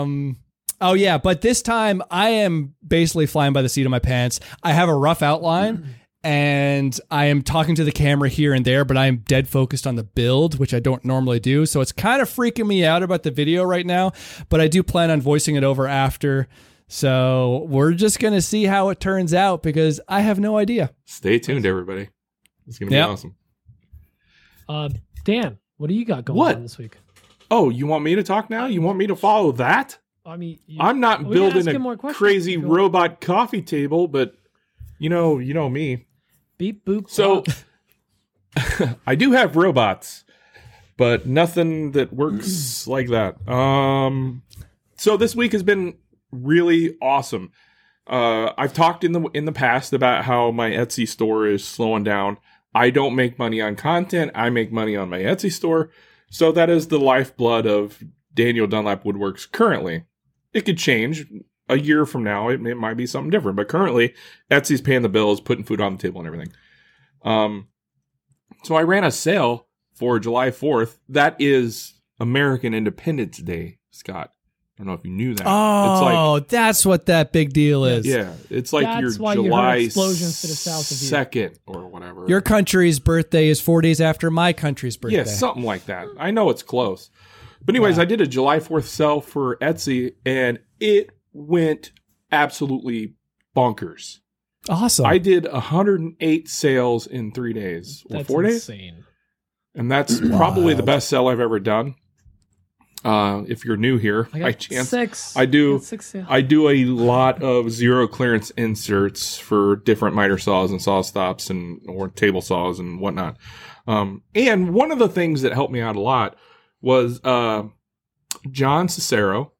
Um, oh, yeah. But this time I am basically flying by the seat of my pants. I have a rough outline and I am talking to the camera here and there, but I am dead focused on the build, which I don't normally do. So it's kind of freaking me out about the video right now, but I do plan on voicing it over after. So we're just going to see how it turns out because I have no idea. stay tuned, everybody. It's gonna be Yep. awesome. Uh, Dan, what do you got going What? on this week? Oh, you want me to talk now? You want me to follow that? I mean, you, I'm not building a crazy robot coffee table, but you know, you know me. beep boop. So. (laughs) I do have robots, but nothing that works (clears throat) like that. Um, so this week has been really awesome. Uh, I've talked in the in the past about how my Etsy store is slowing down. I don't make money on content. I make money on my Etsy store. So that is the lifeblood of Daniel Dunlap Woodworks currently. It could change a year from now. It, it might be something different, but currently Etsy's paying the bills, putting food on the table and everything. Um, so I ran a sale for July 4th. That is American Independence Day, Scott. I don't know if you knew that. Oh, that's what that big deal is. yeah, it's like That's your why July explosions to the south of you. second or whatever. Your country's birthday is four days after my country's birthday. Yeah, something like that. I know it's close. But anyways, I did a July 4th sale for Etsy and it went absolutely bonkers. Awesome. I did 108 sales in 3 days or That's 4 days. insane. And that's probably the best sell I've ever done. Uh, if you're new here, I by chance, six. I do- got six. I do a lot of zero clearance inserts for different miter saws and saw stops and or table saws and whatnot. Um, and one of the things that helped me out a lot was uh, John Cicero.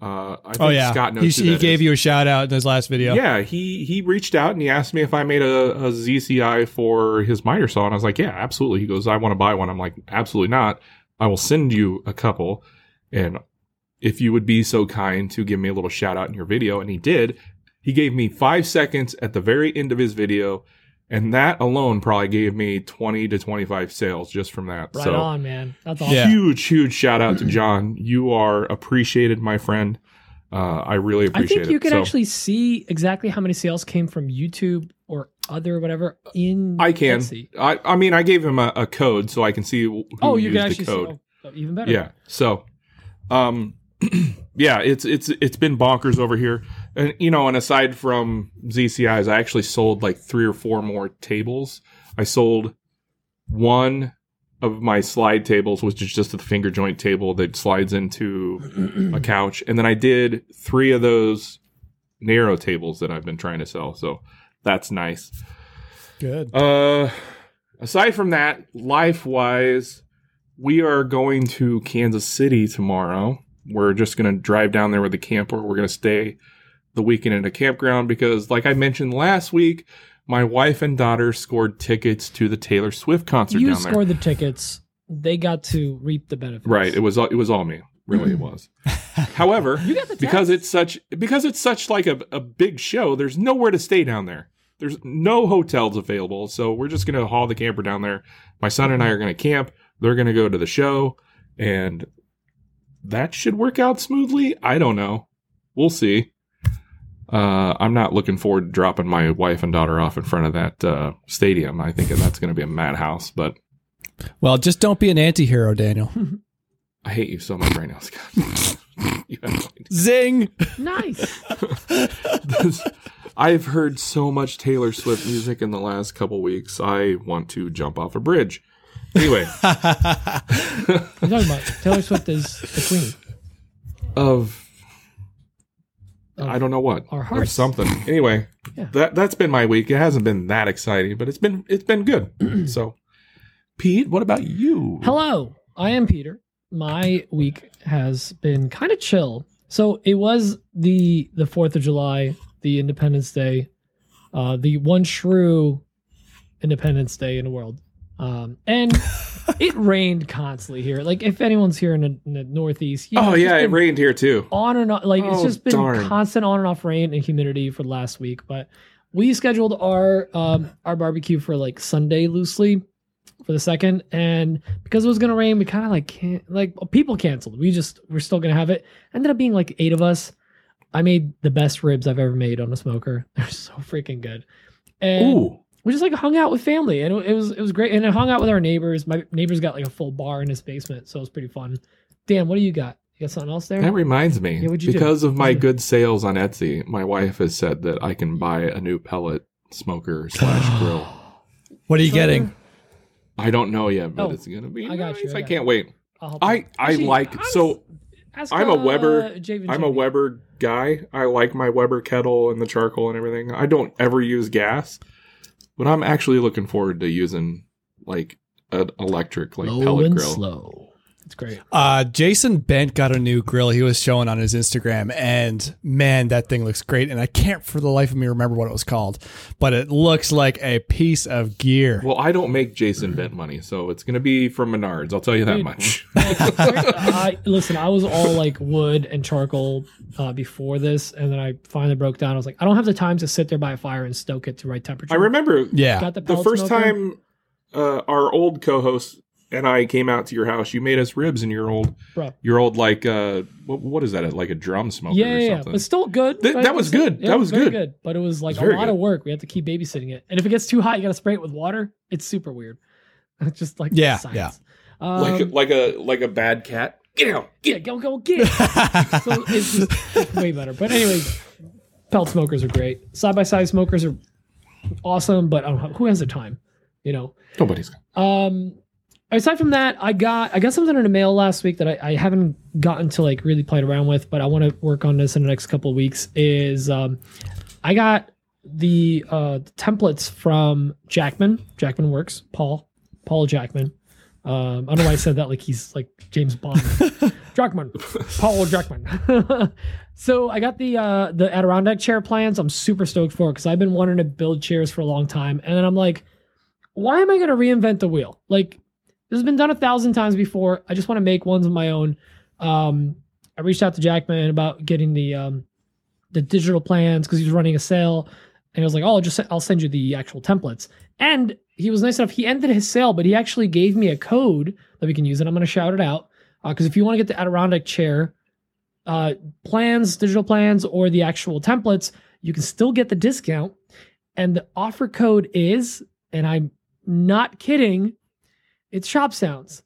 Uh, I think oh yeah, Scott knows he, he gave is. you a shout out in his last video. Yeah, he he reached out and he asked me if I made a, a ZCI for his miter saw, and I was like, yeah, absolutely. He goes, I want to buy one. I'm like, absolutely not. I will send you a couple, and if you would be so kind to give me a little shout out in your video, and he did. He gave me five seconds at the very end of his video, and that alone probably gave me twenty to twenty five sales just from that. right so on, man. That's awesome. Yeah. huge, huge shout out to John. You are appreciated, my friend. Uh, I really appreciate it. I think you it. can So- actually see exactly how many sales came from YouTube or other whatever in I can. Etsy. I, I mean, I gave him a, a code so I can see who Oh, you used can the actually code. see. Oh, even better. Yeah. So, um, (clears throat) yeah, it's it's it's been bonkers over here, and you know, and aside from ZCIs, I actually sold like three or four more tables. I sold one of my slide tables, which is just a finger joint table that slides into (clears throat) a couch, and then I did three of those narrow tables that I've been trying to sell. So that's nice. Good. Uh, aside from that, life wise, we are going to Kansas City tomorrow. We're just going to drive down there with the camper. We're going to stay the weekend in a campground because, like I mentioned last week, my wife and daughter scored tickets to the Taylor Swift concert You down there. scored the tickets. They got to reap the benefits. Right. It was all, it was all me. Really, it mm-hmm. was. However, (laughs) You got the because it's such because it's such like a, a big show, there's nowhere to stay down there. There's no hotels available, so we're just gonna haul the camper down there. My son and I are gonna camp. They're gonna go to the show, and that should work out smoothly. I don't know. We'll see. Uh, I'm not looking forward to dropping my wife and daughter off in front of that uh, stadium. I think that's going to be a madhouse, but Well, just don't be an anti-hero, Daniel. (laughs) I hate you so much right now, Scott. (laughs) You have no idea. Zing. Nice. This- I've heard so much Taylor Swift music in the last couple weeks. I want to jump off a bridge. Anyway, (laughs) You're talking about Taylor Swift is the queen. of Of I don't know what our of hearts. something. (laughs) Anyway, Yeah. that that's been my week. It hasn't been that exciting, but it's been it's been good. (clears throat) so, Pete, what about you? Hello, I am Peter. My week has been kind of chill. So it was the the Fourth of July, the Independence Day, uh, the one true Independence Day in the world, um, and (laughs) it rained constantly here. Like if anyone's here in the, in the Northeast, you know, Oh yeah, it rained here too. on and off, Like it's Oh, just been darn. constant on and off rain and humidity for the last week. But we scheduled our um our barbecue for like Sunday loosely for the second, and because it was gonna rain, we kind of like can't like people canceled. We just we're still gonna have it. Ended up being like eight of us. I made the best ribs I've ever made on a smoker. (laughs) They're so freaking good. And Ooh, we just like hung out with family and it, it was it was great and I hung out with our neighbors. My neighbors got like a full bar in his basement, so it was pretty fun. Dan, what do you got? You got something else there? that reminds me. Yeah, what'd you do? because of my What'd you do? good sales on Etsy, my wife has said that I can buy a new pellet smoker slash (gasps) grill. What are you So- getting? I don't know yet, but Oh, it's gonna be. I got nice. you, I I can't you. wait. I'll help you. I I Actually, like ask- so. ask, I'm a uh, Weber- Javen I'm a Weber guy. I like my Weber kettle and the charcoal and everything. I don't ever use gas, but I'm actually looking forward to using like an electric like Low pellet grill. slow. It's great. Uh, Jason Bent got a new grill he was showing on his Instagram, and man, that thing looks great. And I can't for the life of me remember what it was called, but it looks like a piece of gear. Well, I don't make Jason Bent money, so it's gonna be from Menards. I'll tell you that Dude. much. (laughs) (laughs) I, listen, I was all like wood and charcoal uh, before this, and then I finally broke down. I was like, I don't have the time to sit there by a fire and stoke it to right temperature. I remember yeah, Got the, the first smoker. time uh, our old co-host and I came out to your house. You made us ribs in your old, Bro. your old like uh, what, what is that? Like a drum smoker Yeah, or yeah, yeah, something? but still good. Th- right? that was Still- good. yeah, That was very good. But it was like It's a very lot of work. We have to keep babysitting it, and if it gets too hot, you got to spray it with water. It's super weird. (laughs) It's just like Yeah, science. Um, like a, like a like a bad cat. Get out! yeah, go go get it. (laughs) so it's just it's way better. But anyways, pelt smokers are great. Side by side smokers are awesome, but I don't know, who has the time? You know. Nobody's. Um, aside from that, I got I got something in the mail last week that I, I haven't gotten to like really play around with, but I want to work on this in the next couple of weeks. Is um, I got the uh templates from Jackman. Jackman Works. Paul. Paul Jackman. Um, I don't know why I said that like he's like James Bond. (laughs) Jackman, Paul Jackman. (laughs) so I got the uh, the Adirondack chair plans. I'm super stoked for because I've been wanting to build chairs for a long time, and then I'm like, why am I going to reinvent the wheel? Like this has been done a thousand times before. I just want to make ones of my own. Um, I reached out to Jackman about getting the um, the digital plans because he was running a sale, and he was like, "Oh, I'll just I'll send you the actual templates." And he was nice enough. He ended his sale, but he actually gave me a code that we can use, and I'm going to shout it out because if you want to get the Adirondack chair uh, plans, digital plans, or the actual templates, you can still get the discount. And the offer code is, and I'm not kidding, it's Shop Sounds.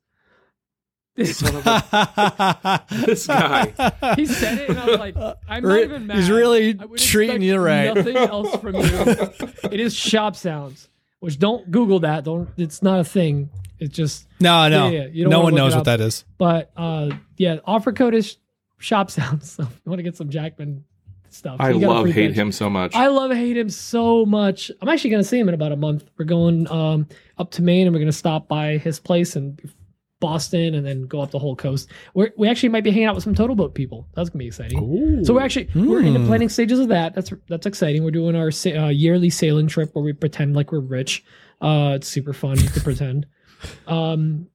This, (laughs) This guy. he said it, and I was like, I'm not even mad. he's really I would treating expect you right. Nothing else from you. (laughs) it is Shop Sounds, which don't Google that. Don't. It's not a thing. It's just. no, no, Yeah, yeah, you don't no one knows what that is. But uh, yeah, offer code is Shop Sounds. (laughs) So if you want to get some Jackman stuff. I love hate pitch. him so much. I love hate him so much. I'm actually gonna see him in about a month. We're going um, up to Maine and we're gonna stop by his place and Boston and then go up the whole coast. We're, we actually might be hanging out with some Total Boat people. That's gonna be exciting. Ooh. So we're actually we're in the Hmm. planning stages of that. That's that's exciting. We're doing our uh, yearly sailing trip where we pretend like we're rich. Uh, it's super fun to pretend. (laughs) Um,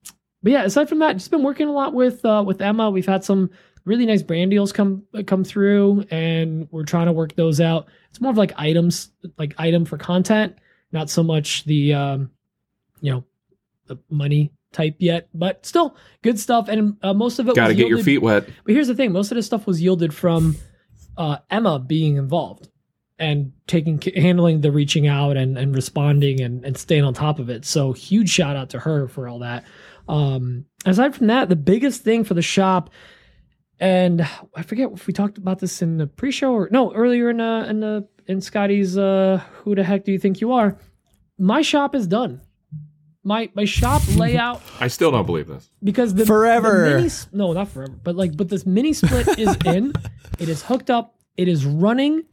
but yeah, aside from that, just been working a lot with uh, with Emma. We've had some really nice brand deals come come through, and we're trying to work those out. It's more of like items, like item for content, not so much the um, you know the money type yet, but still good stuff. And uh, most of it Got to get your feet wet. but here's the thing: most of this stuff was yielded from uh, Emma being involved and taking handling the reaching out and, and responding and, and staying on top of it. So huge shout out to her for all that. Um, aside from that, the biggest thing for the shop, and I forget if we talked about this in the pre-show or no earlier in uh, in the in Scotty's uh, "Who the heck do you think you are?" My shop is done. My my shop layout (laughs) I still don't believe this. because the Forever. the mini, no, not forever, but like, but this mini split is (laughs) in. It is hooked up. It is running.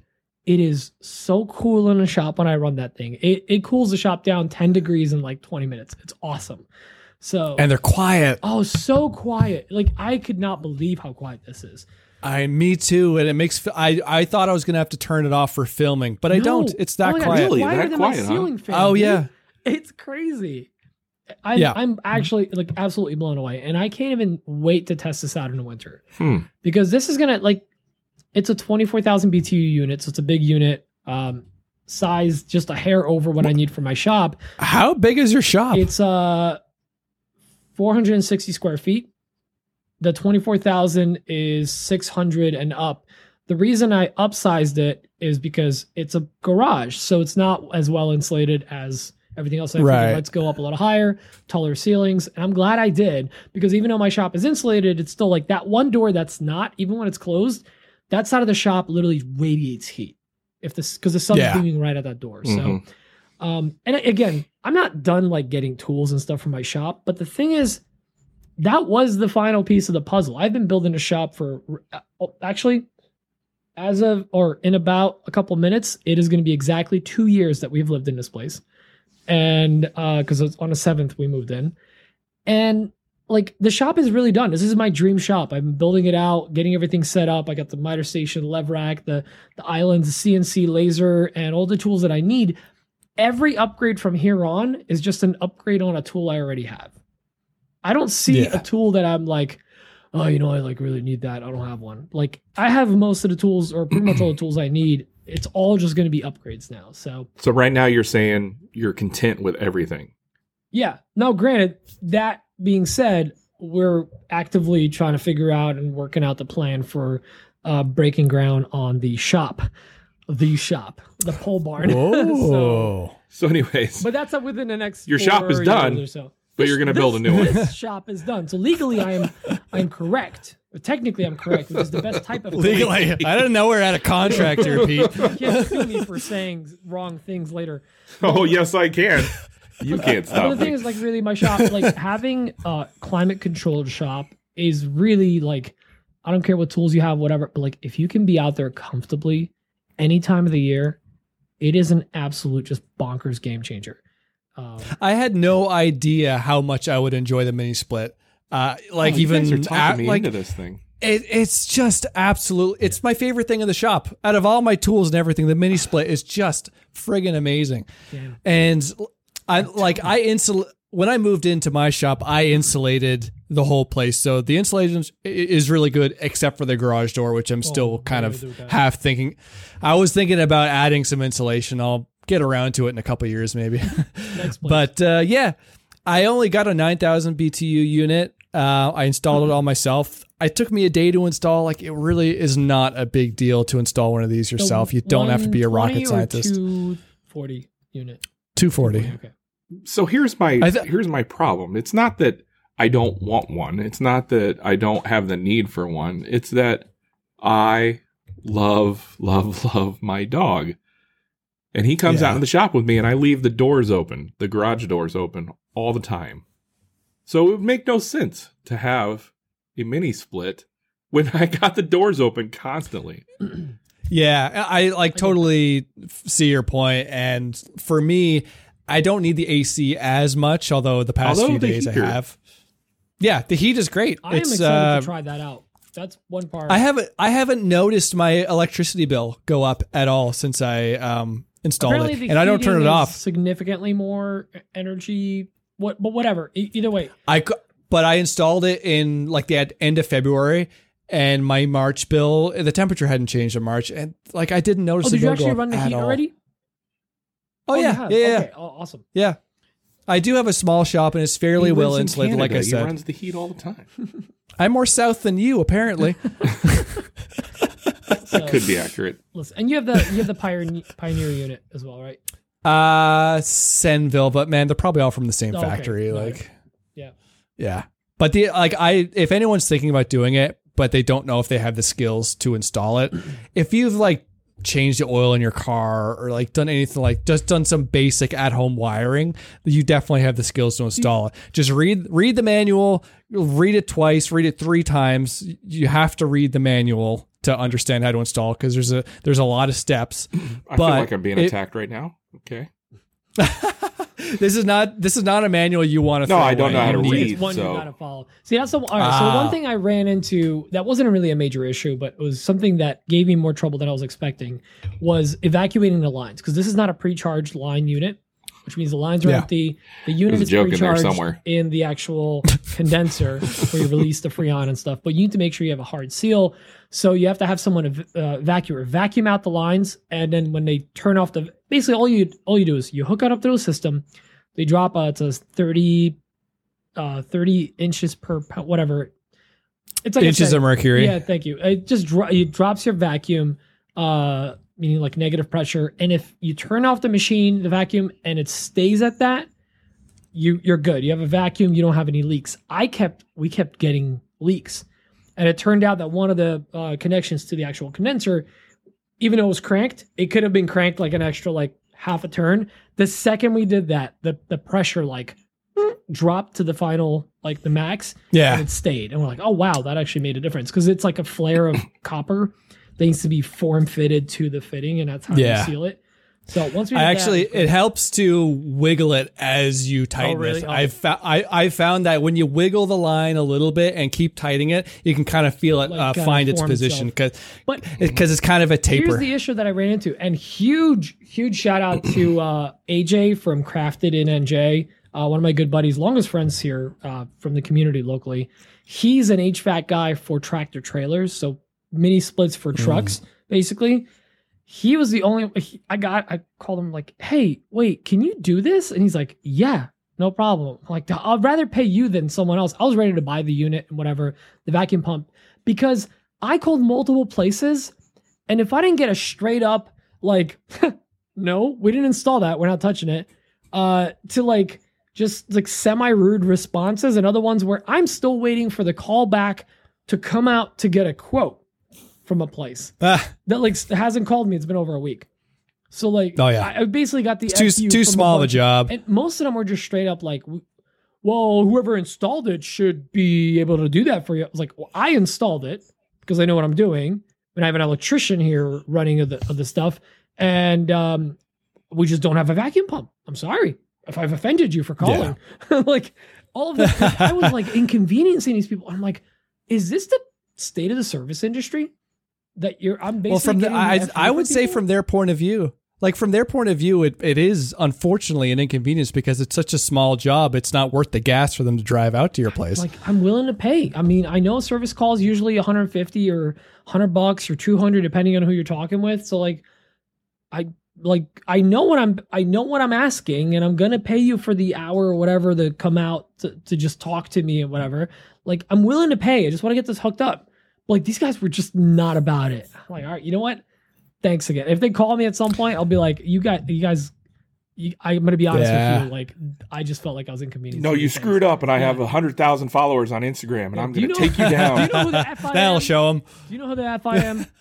It is so cool in the shop when I run that thing. It it cools the shop down ten degrees in like twenty minutes. It's awesome. So and they're quiet. oh, so quiet. Like I could not believe how quiet this is. I me too, and it makes I I thought I was gonna have to turn it off for filming, but I No. don't. It's that Oh God, quiet. it's Really? quieter That than quiet, my huh? ceiling fan. Oh dude. yeah, It's crazy. I'm, Yeah. I'm actually like absolutely blown away, and I can't even wait to test this out in the winter Hmm. because this is gonna like it's a twenty four thousand BTU unit, so it's a big unit. Um, size just a hair over what I need for my shop. how big is your shop? It's uh four hundred and sixty square feet. The twenty four thousand is six hundred and up. The reason I upsized it is because it's a garage, so it's not as well insulated as everything else. I figured, Right. let's go up a little higher, taller ceilings. And I'm glad I did because even though my shop is insulated, it's still like that one door that's not, even when it's closed, that side of the shop literally radiates heat. If this because the sun's Yeah. beaming right at that door. So Mhm. Um, and again, I'm not done like getting tools and stuff for my shop, but the thing is, that was the final piece of the puzzle. I've been building a shop for uh, actually, as of or in about a couple minutes, it is going to be exactly two years that we've lived in this place, and because on the seventh we moved in, and like the shop is really done. This is my dream shop. I'm building it out, getting everything set up. I got the miter station, lev rack, the the islands, the CNC laser, and all the tools that I need every upgrade from here on is just an upgrade on a tool I already have. I don't see Yeah. a tool that I'm like, oh, you know, I like really need that. I don't have one. Like I have most of the tools or pretty much all the tools I need. It's all just going to be upgrades now. So So right now you're saying you're content with everything. yeah. Now, granted, that being said, we're actively trying to figure out and working out the plan for uh, breaking ground on the shop, the shop, the pole barn. (laughs) so, Whoa. So, anyways, but that's up within the next. Your shop is done, so. but you're gonna build a new one. This shop is done. So legally, I am I am correct. Or technically, I'm correct, which is the best type of Legally, I don't know we're at a contract here, (laughs) Pete. You can't sue me for saying wrong things later. oh yes, I can. (laughs) You can't But stop the thing is, like, really, my shop, like, having a climate controlled shop is really like, I don't care what tools you have, whatever, but like, if you can be out there comfortably any time of the year, it is an absolute just bonkers game changer. Um, I had no idea how much I would enjoy the mini split. Uh, like Oh, you guys even are talking at- me like into this thing. it, it's just absolute. It's my favorite thing in the shop. Out of all my tools and everything, the mini split is just friggin' amazing. Yeah. And I like I insul when I moved into my shop, I insulated the whole place. So the insulation is really good, except for the garage door, which I'm still Oh, kind of do I do with that? half thinking. I was thinking about adding some insulation. I'll get around to it in a couple years, maybe. (laughs) But uh, yeah, I only got a 9,000 BTU unit. Uh, I installed it all myself. It took me a day to install. Like it really is not a big deal to install one of these yourself. You don't have to be a rocket scientist. 240 unit. 240. Okay. So here's my th- here's my problem. It's not that I don't want one. It's not that I don't have the need for one. It's that I love love (laughs) love my dog. And he comes Yeah. out in the shop with me and I leave the doors open, the garage doors open all the time. So it would make no sense to have a mini split when (laughs) I got the doors open constantly. (clears throat) Yeah, I like totally see your point, and for me, I don't need the AC as much. Although the past Although few the days I have. Yeah, the heat is great. I am excited uh, to try that out. That's one part. I haven't I haven't noticed my electricity bill go up at all since I um installed Apparently, it, and I don't turn it off. Significantly more energy. What? But whatever. E- either way, I but I installed it in like the end of February, and my March bill the temperature hadn't changed in March, and like I didn't notice Oh, the did you bill go actually up run the at heat all. already? Oh, you yeah, have. yeah, yeah, Okay, aw- awesome. yeah. I do have a small shop, and it's fairly He well lives in insulated. Like I Canada. He runs the heat all the time. (laughs) (laughs) I'm more south than you, apparently. (laughs) So, Could be accurate. listen, and you have the you have the Pioneer, Pioneer unit as well, right? uh, Senville, but man, they're probably all from the same Oh, okay. factory. Right. Like, Yeah. yeah. But the like, I if anyone's thinking about doing it, but they don't know if they have the skills to install it, (clears throat) if you've like changed the oil in your car or like done anything like just done some basic at home wiring, you definitely have the skills to install it. Just read read the manual, read it twice, read it three times. You have to read the manual to understand how to install because there's a there's a lot of steps. I But feel like I'm being it- attacked right now. Okay. (laughs) This is not this is not a manual you want to. No, throw I don't away. know how to read. It's one so- you gotta follow. See, that's the all right. So Ah. one thing I ran into that wasn't really a major issue, but it was something that gave me more trouble than I was expecting was evacuating the lines because this is not a pre-charged line unit, which means the lines are Yeah. empty. The unit There's is joke in pre-charged somewhere. in the actual (laughs) condenser where you release the freon and stuff. But you need to make sure you have a hard seal. So you have to have someone ev- uh, vacuum vacuum out the lines, and then when they turn off the basically all you all you do is you hook it up to a system. They drop uh, to 30, uh, 30 inches per pound, whatever. It's like inches said- of mercury. Yeah, thank you. It just dro- it drops your vacuum, uh, meaning like negative pressure. And if you turn off the machine, the vacuum, and it stays at that, you you're good. You have a vacuum. You don't have any leaks. I kept we kept getting leaks, and it turned out that one of the uh, connections to the actual condenser, even though it was cranked, it could have been cranked like an extra like half a turn. The second we did that, the the pressure like dropped to the final like the max Yeah. and it stayed. And we're like, oh wow, that actually made a difference because it's like a flare of (clears throat) copper that needs to be form fitted to the fitting, and that's how Yeah. you seal it. So once we I did that, actually, it helps to wiggle it as you tighten really? it. Oh. I've fou- I I found that when you wiggle the line a little bit and keep tightening it, you can kind of feel it Like, uh, find its position because but because it's kind of a taper. here's the issue that I ran into, and huge, huge shout out to uh, AJ from Crafted in NJ, uh, one of my good buddies, longest friends here uh, from the community locally. He's an HVAC guy for tractor trailers, so mini splits for trucks, basically. He was the only he, I got. I called him like, "Hey, wait, can you do this?" And he's like, "Yeah, no problem." Like, I'd rather pay you than someone else. I was ready to buy the unit and whatever, the vacuum pump, because I called multiple places, and if I didn't get a straight up like, (laughs) no, we didn't install that, we're not touching it, uh, to like just like semi rude responses, and other ones where I'm still waiting for the call back to come out to get a quote from a place Ah, that like hasn't called me. It's been over a week. So like, Oh, yeah. I, basically got the it's too too small of a job. and most of them were just straight up like, well, whoever installed it should be able to do that for you. I was like, well, I installed it because I know what I'm doing. And I have an electrician here running of the, of the stuff. And um, we just don't have a vacuum pump. I'm sorry if I've offended you for calling. (laughs) like all of that. I was like inconveniencing these people. I'm like, is this the state of the service industry? That you're, I'm basically well, from the, I I would say people? from their point of view, like from their point of view, it, it is unfortunately an inconvenience because it's such a small job. It's not worth the gas for them to drive out to your place. like I'm willing to pay. I mean, I know service calls usually 150 or 100 bucks or 200 depending on who you're talking with. So like I like I know what I'm I know what I'm asking and I'm going to pay you for the hour or whatever to come out to, to just talk to me and whatever. Like I'm willing to pay. I just want to get this hooked up. But, like these guys were just not about it. I'm like, "All right, you know what? Thanks again. If they call me at some point, I'll be like, you got you guys you, I'm going to be honest Yeah. with you. Like, I just felt like I was inconvenienced. No, you screwed up, and I have a hundred thousand followers on Instagram, and I'm going to know- take you (laughs) Do down. you know who the F I That'll show them. Do you know who the F I am? (laughs)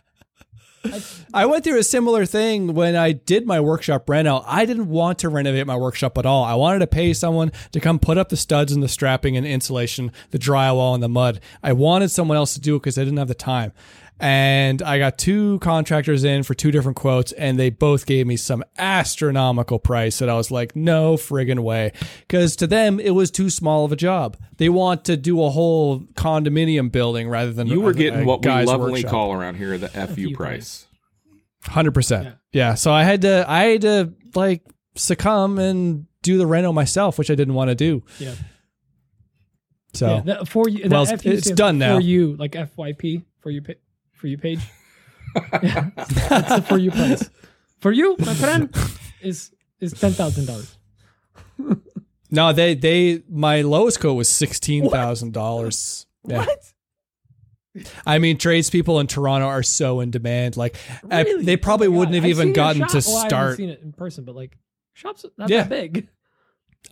I went through a similar thing when I did my workshop rent out. I didn't want to renovate my workshop at all. I wanted to pay someone to come put up the studs and the strapping and insulation, the drywall and the mud. I wanted someone else to do it because I didn't have the time. And I got two contractors in for two different quotes, and they both gave me some astronomical price that I was like, no friggin' way. Because to them, it was too small of a job. They want to do a whole condominium building rather than You were a- getting a what we lovingly workshop. call around here the FU FU price. Hundred percent. Yeah. So I had to I had to like succumb and do the reno myself, which I didn't want to do. Yeah. So yeah, that, for you, Well, it's- it's done for now. For you, like FYP for you, pa- for you page. yeah, that's the for you price. For you, my friend, is is ten thousand dollars. no, they they my lowest quote was sixteen thousand dollars. Yeah. What? I mean, tradespeople in Toronto are so in demand. Like, I- they probably Oh wouldn't God. have I've even gotten shop. to Well, I haven't start. seen it in person, but like shops not Yeah. that big.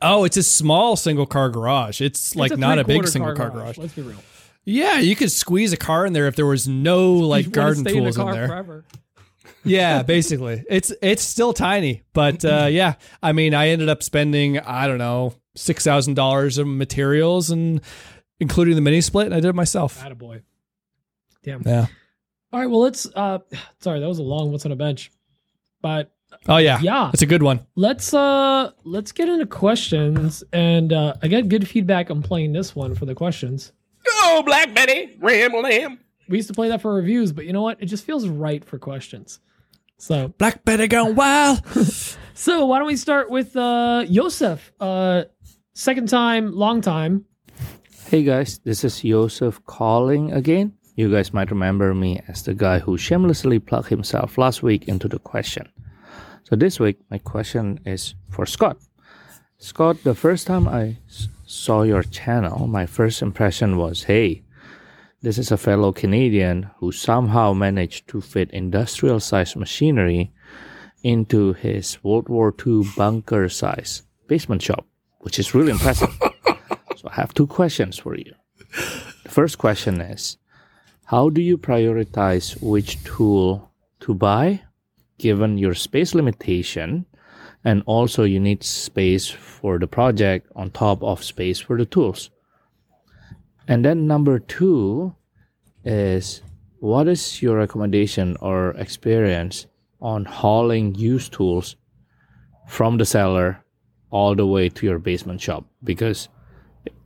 Oh, it's a small single car garage. It's like It's not a big three-quarter single car garage. Let's be real. Yeah, you could squeeze a car in there if there was no (laughs) like You wanna garden stay in, tools in, there. forever. yeah, (laughs) basically. It's it's still tiny, but uh, (laughs) yeah. I mean, I ended up spending I don't know six thousand dollars of materials and including the mini split. And I did it myself. Attaboy. Damn. Yeah. All right. Well, let's. uh (sighs) Sorry, that was a long what's on a bench, but Oh yeah. Yeah. It's a good one. let's uh let's get into questions. And uh I got good feedback on playing this one for the questions. Oh, Black Betty, Ram Lamb. We used to play that for reviews, but you know what? It just feels right for questions. So Black Betty gone wild. (laughs) so why don't we start with uh Yoseph? Uh second time, long time. Hey guys, this is Joseph calling again. You guys might remember me as the guy who shamelessly plugged himself last week into the question. So this week, my question is for Scott. Scott, the first time I s- saw your channel, my first impression was hey, this is a fellow Canadian who somehow managed to fit industrial sized machinery into his World War II bunker size basement shop, which is really impressive. (laughs) So I have two questions for you. The first question is How do you prioritize which tool to buy given your space limitation? And also, you need space for the project on top of space for the tools. And then, number two is what is your recommendation or experience on hauling used tools from the seller all the way to your basement shop? Because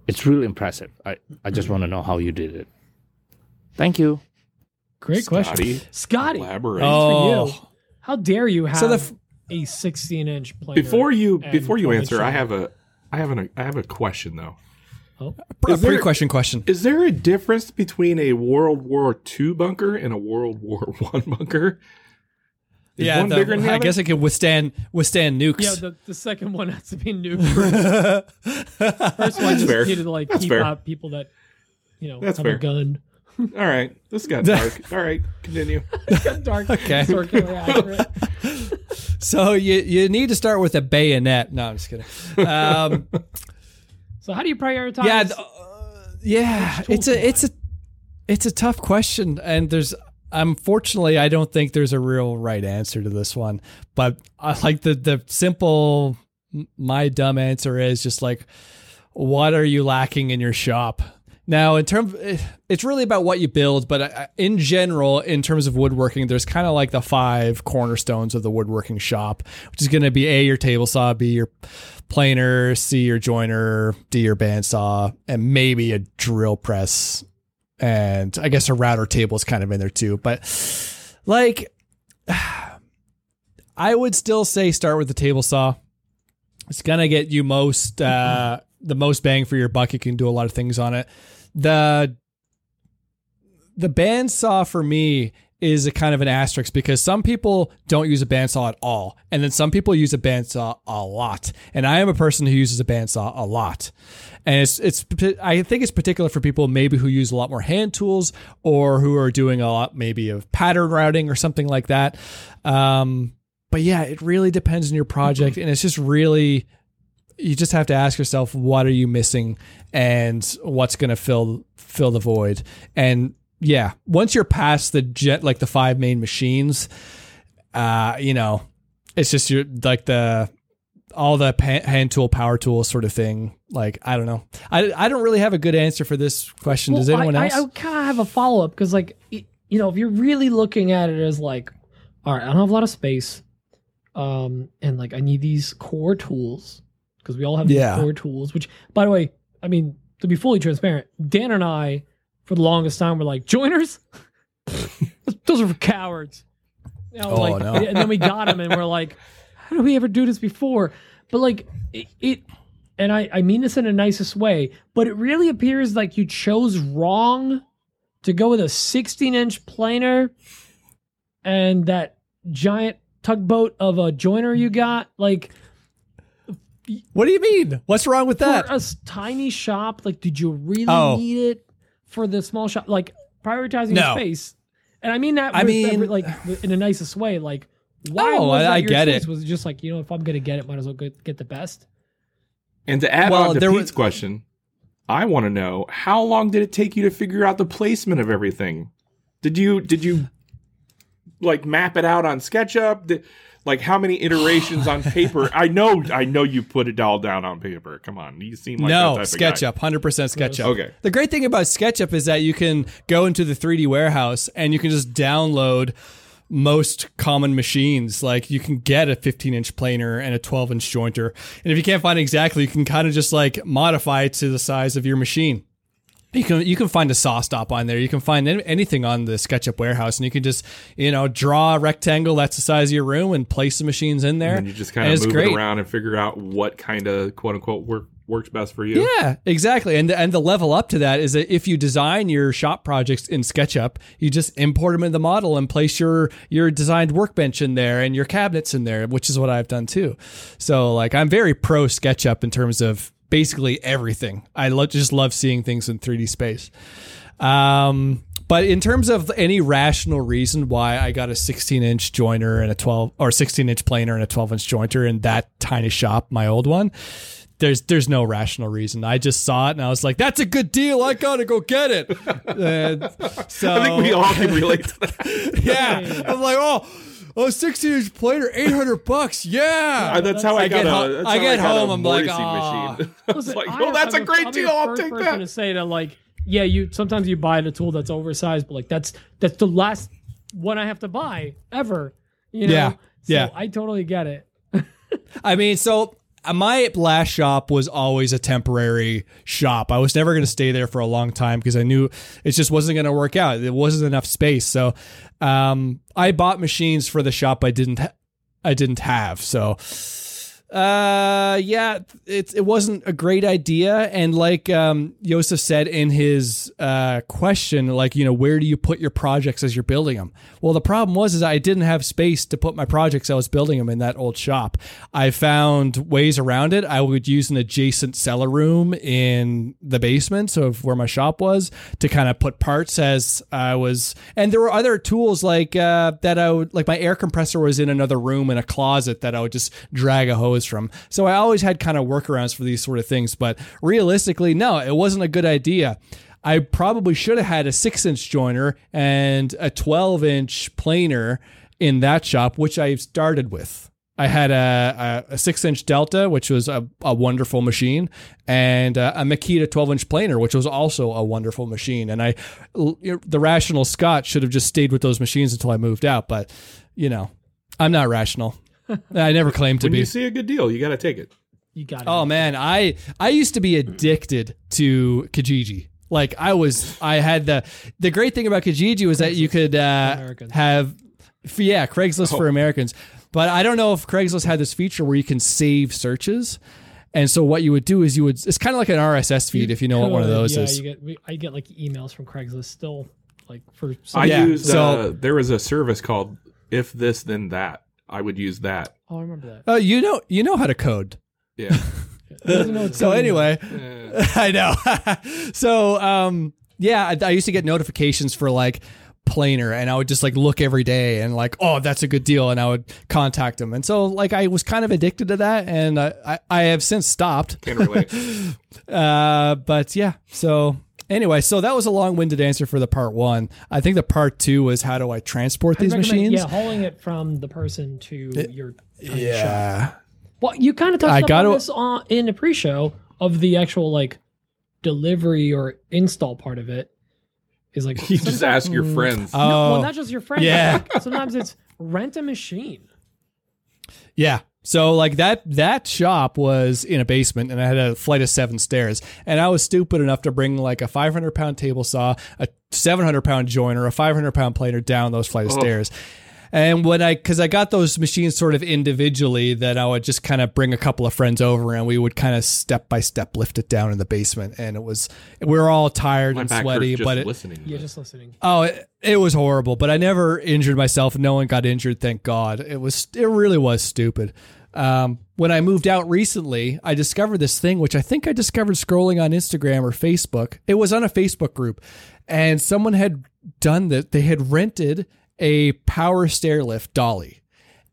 it's really impressive. I, I just want to know how you did it. Thank you. Great question. Scotty, Scotty. elaborate. for Oh. you. How dare you have So the f- a 16 inch planer? Before you before you answer, I have a I have an I have a question though. Oh, A Is there- pre-question question. Is there a difference between a World War II bunker and a World War (laughs) One bunker? Is yeah, one the- bigger than the I guess it can withstand withstand nukes. yeah. The, the second one has to be (laughs) new. First one just fair. needed to like That's keep fair. out people that you know That's have fair. a gun. (laughs) All right, this got dark. All right, continue. It's got dark, Okay. So you you need to start with a bayonet. No, I'm just kidding. Um, (laughs) So how do you prioritize? yeah, uh, yeah. It's a it's a it's a tough question, and there's unfortunately I don't think there's a real right answer to this one. But I like the the simple my dumb answer is just like, what are you lacking in your shop? Now, in terms, it's really about what you build, but uh, in general, in terms of woodworking, there's kind of like the five cornerstones of the woodworking shop, which is going to be A, your table saw, B, your planer, C, your joiner, D, your bandsaw, and maybe a drill press. And I guess a router table is kind of in there too. But like, (sighs) I would still say start with the table saw. It's gonna get you most uh, the most bang for your buck. You can do a lot of things on it. The the bandsaw for me is a kind of an asterisk because some people don't use a bandsaw at all, and then some people use a bandsaw a lot. And I am a person who uses a bandsaw a lot, and it's it's I think it's particular for people maybe who use a lot more hand tools or who are doing a lot maybe of pattern routing or something like that. Um, but yeah, it really depends on your project, and it's just really you just have to ask yourself what are you missing and what's going to fill fill the void? And yeah once you're past the jet like the five main machines uh you know it's just your like the all the hand tool power tool sort of thing. Like i don't know. I, I don't really have a good answer for this question. Does anyone I, else? I, I kind of have a follow up because, like, you know, if you're really looking at it as like, all right, I don't have a lot of space, um, and like I need these core tools because we all have these Yeah. core tools. Which, by the way, I mean to be fully transparent, Dan and I, for the longest time, were like joiners. (laughs) Those are for cowards. You know, Oh, like, no. (laughs) And then we got them, and we're like, how did we ever do this before? But like it, it and I, I mean this in the nicest way, but it really appears like you chose wrong to go with a 16 inch planer and that giant tugboat of a joiner you got. Like What do you mean? What's wrong with that? for a s- tiny shop, like did you really Oh. need it for the small shop? Like prioritizing No. space. And I mean that I with mean- every- like in the nicest way. Like why Oh, was I- that I your get choice? it. Was it just like, you know, if I'm gonna get it, might as well get, get the best? And to add Well, on to Pete's was- question, I want to know how long did it take you to figure out the placement of everything? Did you did you like map it out on SketchUp? Did, like how many iterations on paper? (laughs) I know, I know you put it all down on paper. Come on, you seem like no, that type of guy. SketchUp, hundred percent SketchUp. Okay. The great thing about SketchUp is that you can go into the 3D warehouse and you can just download most common machines. Like you can get a 15 inch planer and a 12 inch jointer, and if you can't find exactly, you can kind of just like modify it to the size of your machine. You can you can find a saw stop on there. You can find any, anything on the SketchUp warehouse, and you can just you know draw a rectangle that's the size of your room and place the machines in there. And you just kind of move great. it around and figure out what kind of quote unquote work works best for you. Yeah, exactly. And the, and the level up to that is that if you design your shop projects in SketchUp, you just import them in the model and place your your designed workbench in there and your cabinets in there, which is what I've done too. So like I'm very pro SketchUp in terms of basically everything. I just love seeing things in 3D space. Um, but in terms of any rational reason why I got a 16 inch joiner and a 12 or 16 inch planer and a 12 inch jointer in that tiny shop, my old one, there's there's no rational reason. I just saw it and I was like, "That's a good deal. I gotta go get it." (laughs) So I think we all can relate to that. (laughs) yeah, I'm like, "Oh, oh, 16 inch planer, 800 bucks. Yeah." That's how I, I got get a. that's I how get got a home, I'm like, Morrissey "Aw." machine. (laughs) I was Listen, like, I oh, am- that's a I'm great I'm deal. the I'll first take person to that. say that, like, yeah, you sometimes you buy the tool that's oversized, but like that's that's the last one I have to buy ever. You know? Yeah, So yeah. I totally get it. (laughs) I mean, so my last shop was always a temporary shop. I was never going to stay there for a long time because I knew it just wasn't going to work out. It wasn't enough space. So um, I bought machines for the shop I didn't ha- I didn't have. So uh yeah it, it wasn't a great idea. And like um Joseph said in his uh question like you know where do you put your projects as you're building them well the problem was is I didn't have space to put my projects I was building them in that old shop. I found ways around it. I would use an adjacent cellar room in the basement of where my shop was to kind of put parts as I was and there were other tools like uh that I would like my air compressor was in another room in a closet that I would just drag a hose from. So I always had kind of workarounds for these sort of things, but realistically, no, it wasn't a good idea. I probably should have had a six inch joiner and a 12 inch planer in that shop, which I started with. I had a, a, a six inch Delta, which was a, a wonderful machine, and uh, a Makita 12 inch planer, which was also a wonderful machine. And I, the rational Scott should have just stayed with those machines until I moved out. But, you know, I'm not rational. I never claimed to When be. you see a good deal, you got to take it. You got it. Oh man, I I used to be addicted to Kijiji. Like I was, I had the the great thing about Kijiji was that you could uh, have, yeah, Craigslist for Americans. But I don't know if Craigslist had this feature where you can save searches. And so what you would do is you would it's kind of like an RSS feed if you know what one of those yeah, is. You get, I get like emails from Craigslist still, like for. Some, I Yeah, used. so- uh, there was a service called "If This Then That." I would use that. oh, I remember that. Oh, you know you know how to code. Yeah. (laughs) He doesn't know what's So anyway, (laughs) I know. (laughs) so um yeah, I, I used to get notifications for like planer and I would just like look every day and like, oh, that's a good deal and I would contact them. And so like I was kind of addicted to that and I I, I have since stopped. can relate. Uh but yeah. So anyway, so that was a long-winded answer for the part 1. I think the part 2 was how do I transport I'd these machines? Yeah, hauling it from the person to your tiny shop. Yeah. Well, you kind of touched I up gotta- on this on, in the pre-show of the actual like delivery or install part of it. is like (laughs) You just ask your mm, friends. Oh, no, Oh, well, not just your friends. yeah. like, sometimes it's rent a machine. Yeah. So like that that shop was in a basement and I had a flight of seven stairs and I was stupid enough to bring like a 500 pound table saw, a 700 pound joiner, a 500 pound planer down those flight of Oh. stairs. And when I, because I got those machines sort of individually, that I would just kind of bring a couple of friends over and we would kind of step by step lift it down in the basement. And it was, we were all tired My and back sweaty, just but it, listening. Yeah, just listening. Oh, it, it was horrible, but I never injured myself. No one got injured, thank God. It was it really was stupid. Um, when I moved out recently, I discovered this thing, which I think I discovered scrolling on Instagram or Facebook. It was on a Facebook group, and someone had done that. They had rented a power stair lift dolly,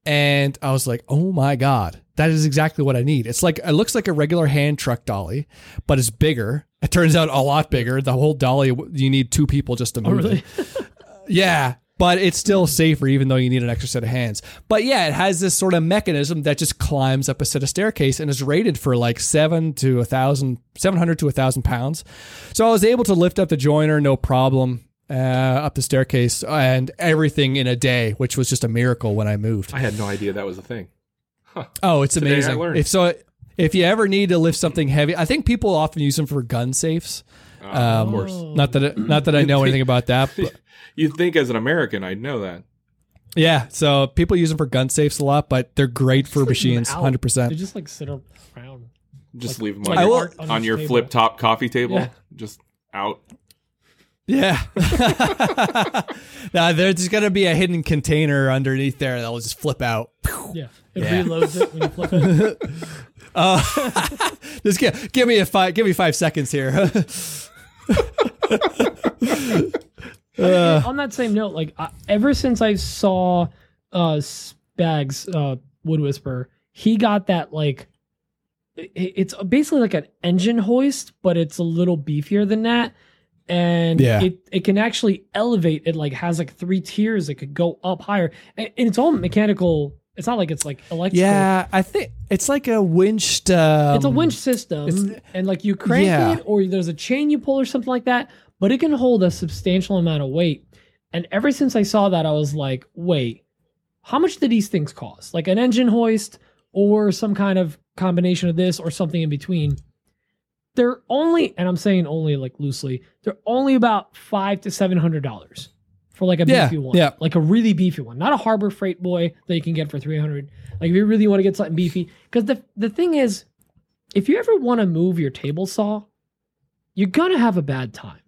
and I was like, "Oh my god, that is exactly what I need." It's like it looks like a regular hand truck dolly, but it's bigger. (laughs) It turns out a lot bigger. The whole dolly, you need two people just to Oh, move really? it. (laughs) (laughs) Yeah, but it's still safer even though you need an extra set of hands. But yeah, it has this sort of mechanism that just climbs up a set of staircase and is rated for like seven to a thousand, seven hundred to a thousand pounds. So I was able to lift up the joiner, no problem. Uh, up the staircase and everything in a day, which was just a miracle when I moved. I had no idea that was a thing. Oh, it's Today I amazing. learned. If so, if you ever need to lift something heavy, I think people often use them for gun safes. Uh, Um, of course. Not that not that I know anything about that. (laughs) But You'd think as an American I'd know that. yeah, so people use them for gun safes a lot, but they're great for Just leave machines, out. hundred They percent. just like sit around. Just Like- leave them like on, I your, on on your flip top coffee table. Yeah. Just out. Yeah. (laughs) now there's going to be a hidden container underneath there that'll just flip out. Yeah, it Yeah. reloads it when you flip it. (laughs) Uh, (laughs) just give, give me a five. Give me five seconds here. on that same note, like I, ever since I saw uh Spags uh Wood Whisper, he got that like it, it's basically like an engine hoist, but it's a little beefier than that. And Yeah. it, it can actually elevate. It like has like three tiers. It could go up higher, and, and it's all mechanical. It's not like it's like electrical. yeah, I think it's like a winched. Um, it's a winch system, and like you crank Yeah. it, or there's a chain you pull or something like that. But it can hold a substantial amount of weight. And ever since I saw that, I was like, wait, how much did these things cost? Like an engine hoist or some kind of combination of this or something in between. They're only, and I'm saying only like loosely, they're only about five to seven hundred dollars for like a Yeah, beefy one, yeah. like a really beefy one, not a Harbor Freight Boy that you can get for three hundred. Like if you really want to get something beefy, because the the thing is, if you ever want to move your table saw, you're gonna have a bad time.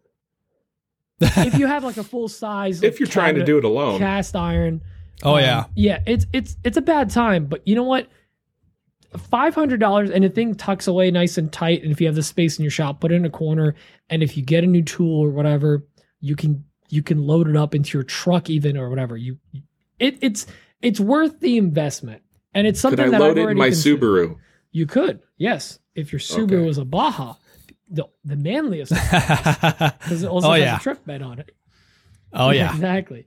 (laughs) if you have like a full size, If you're trying to do it alone. cast iron. oh um, yeah, yeah. It's it's it's a bad time, but you know what? Five hundred dollars and the thing tucks away nice and tight. And if you have the space in your shop, put it in a corner. And if you get a new tool or whatever, you can you can load it up into your truck even or whatever. You it it's it's worth the investment. And it's Could something I that load I've it in my considered. Subaru? You could, yes, if your Subaru Okay. was a Baja, the the manliest (laughs) because it also Oh, has yeah. a truck bed on it. oh yeah. (laughs) exactly.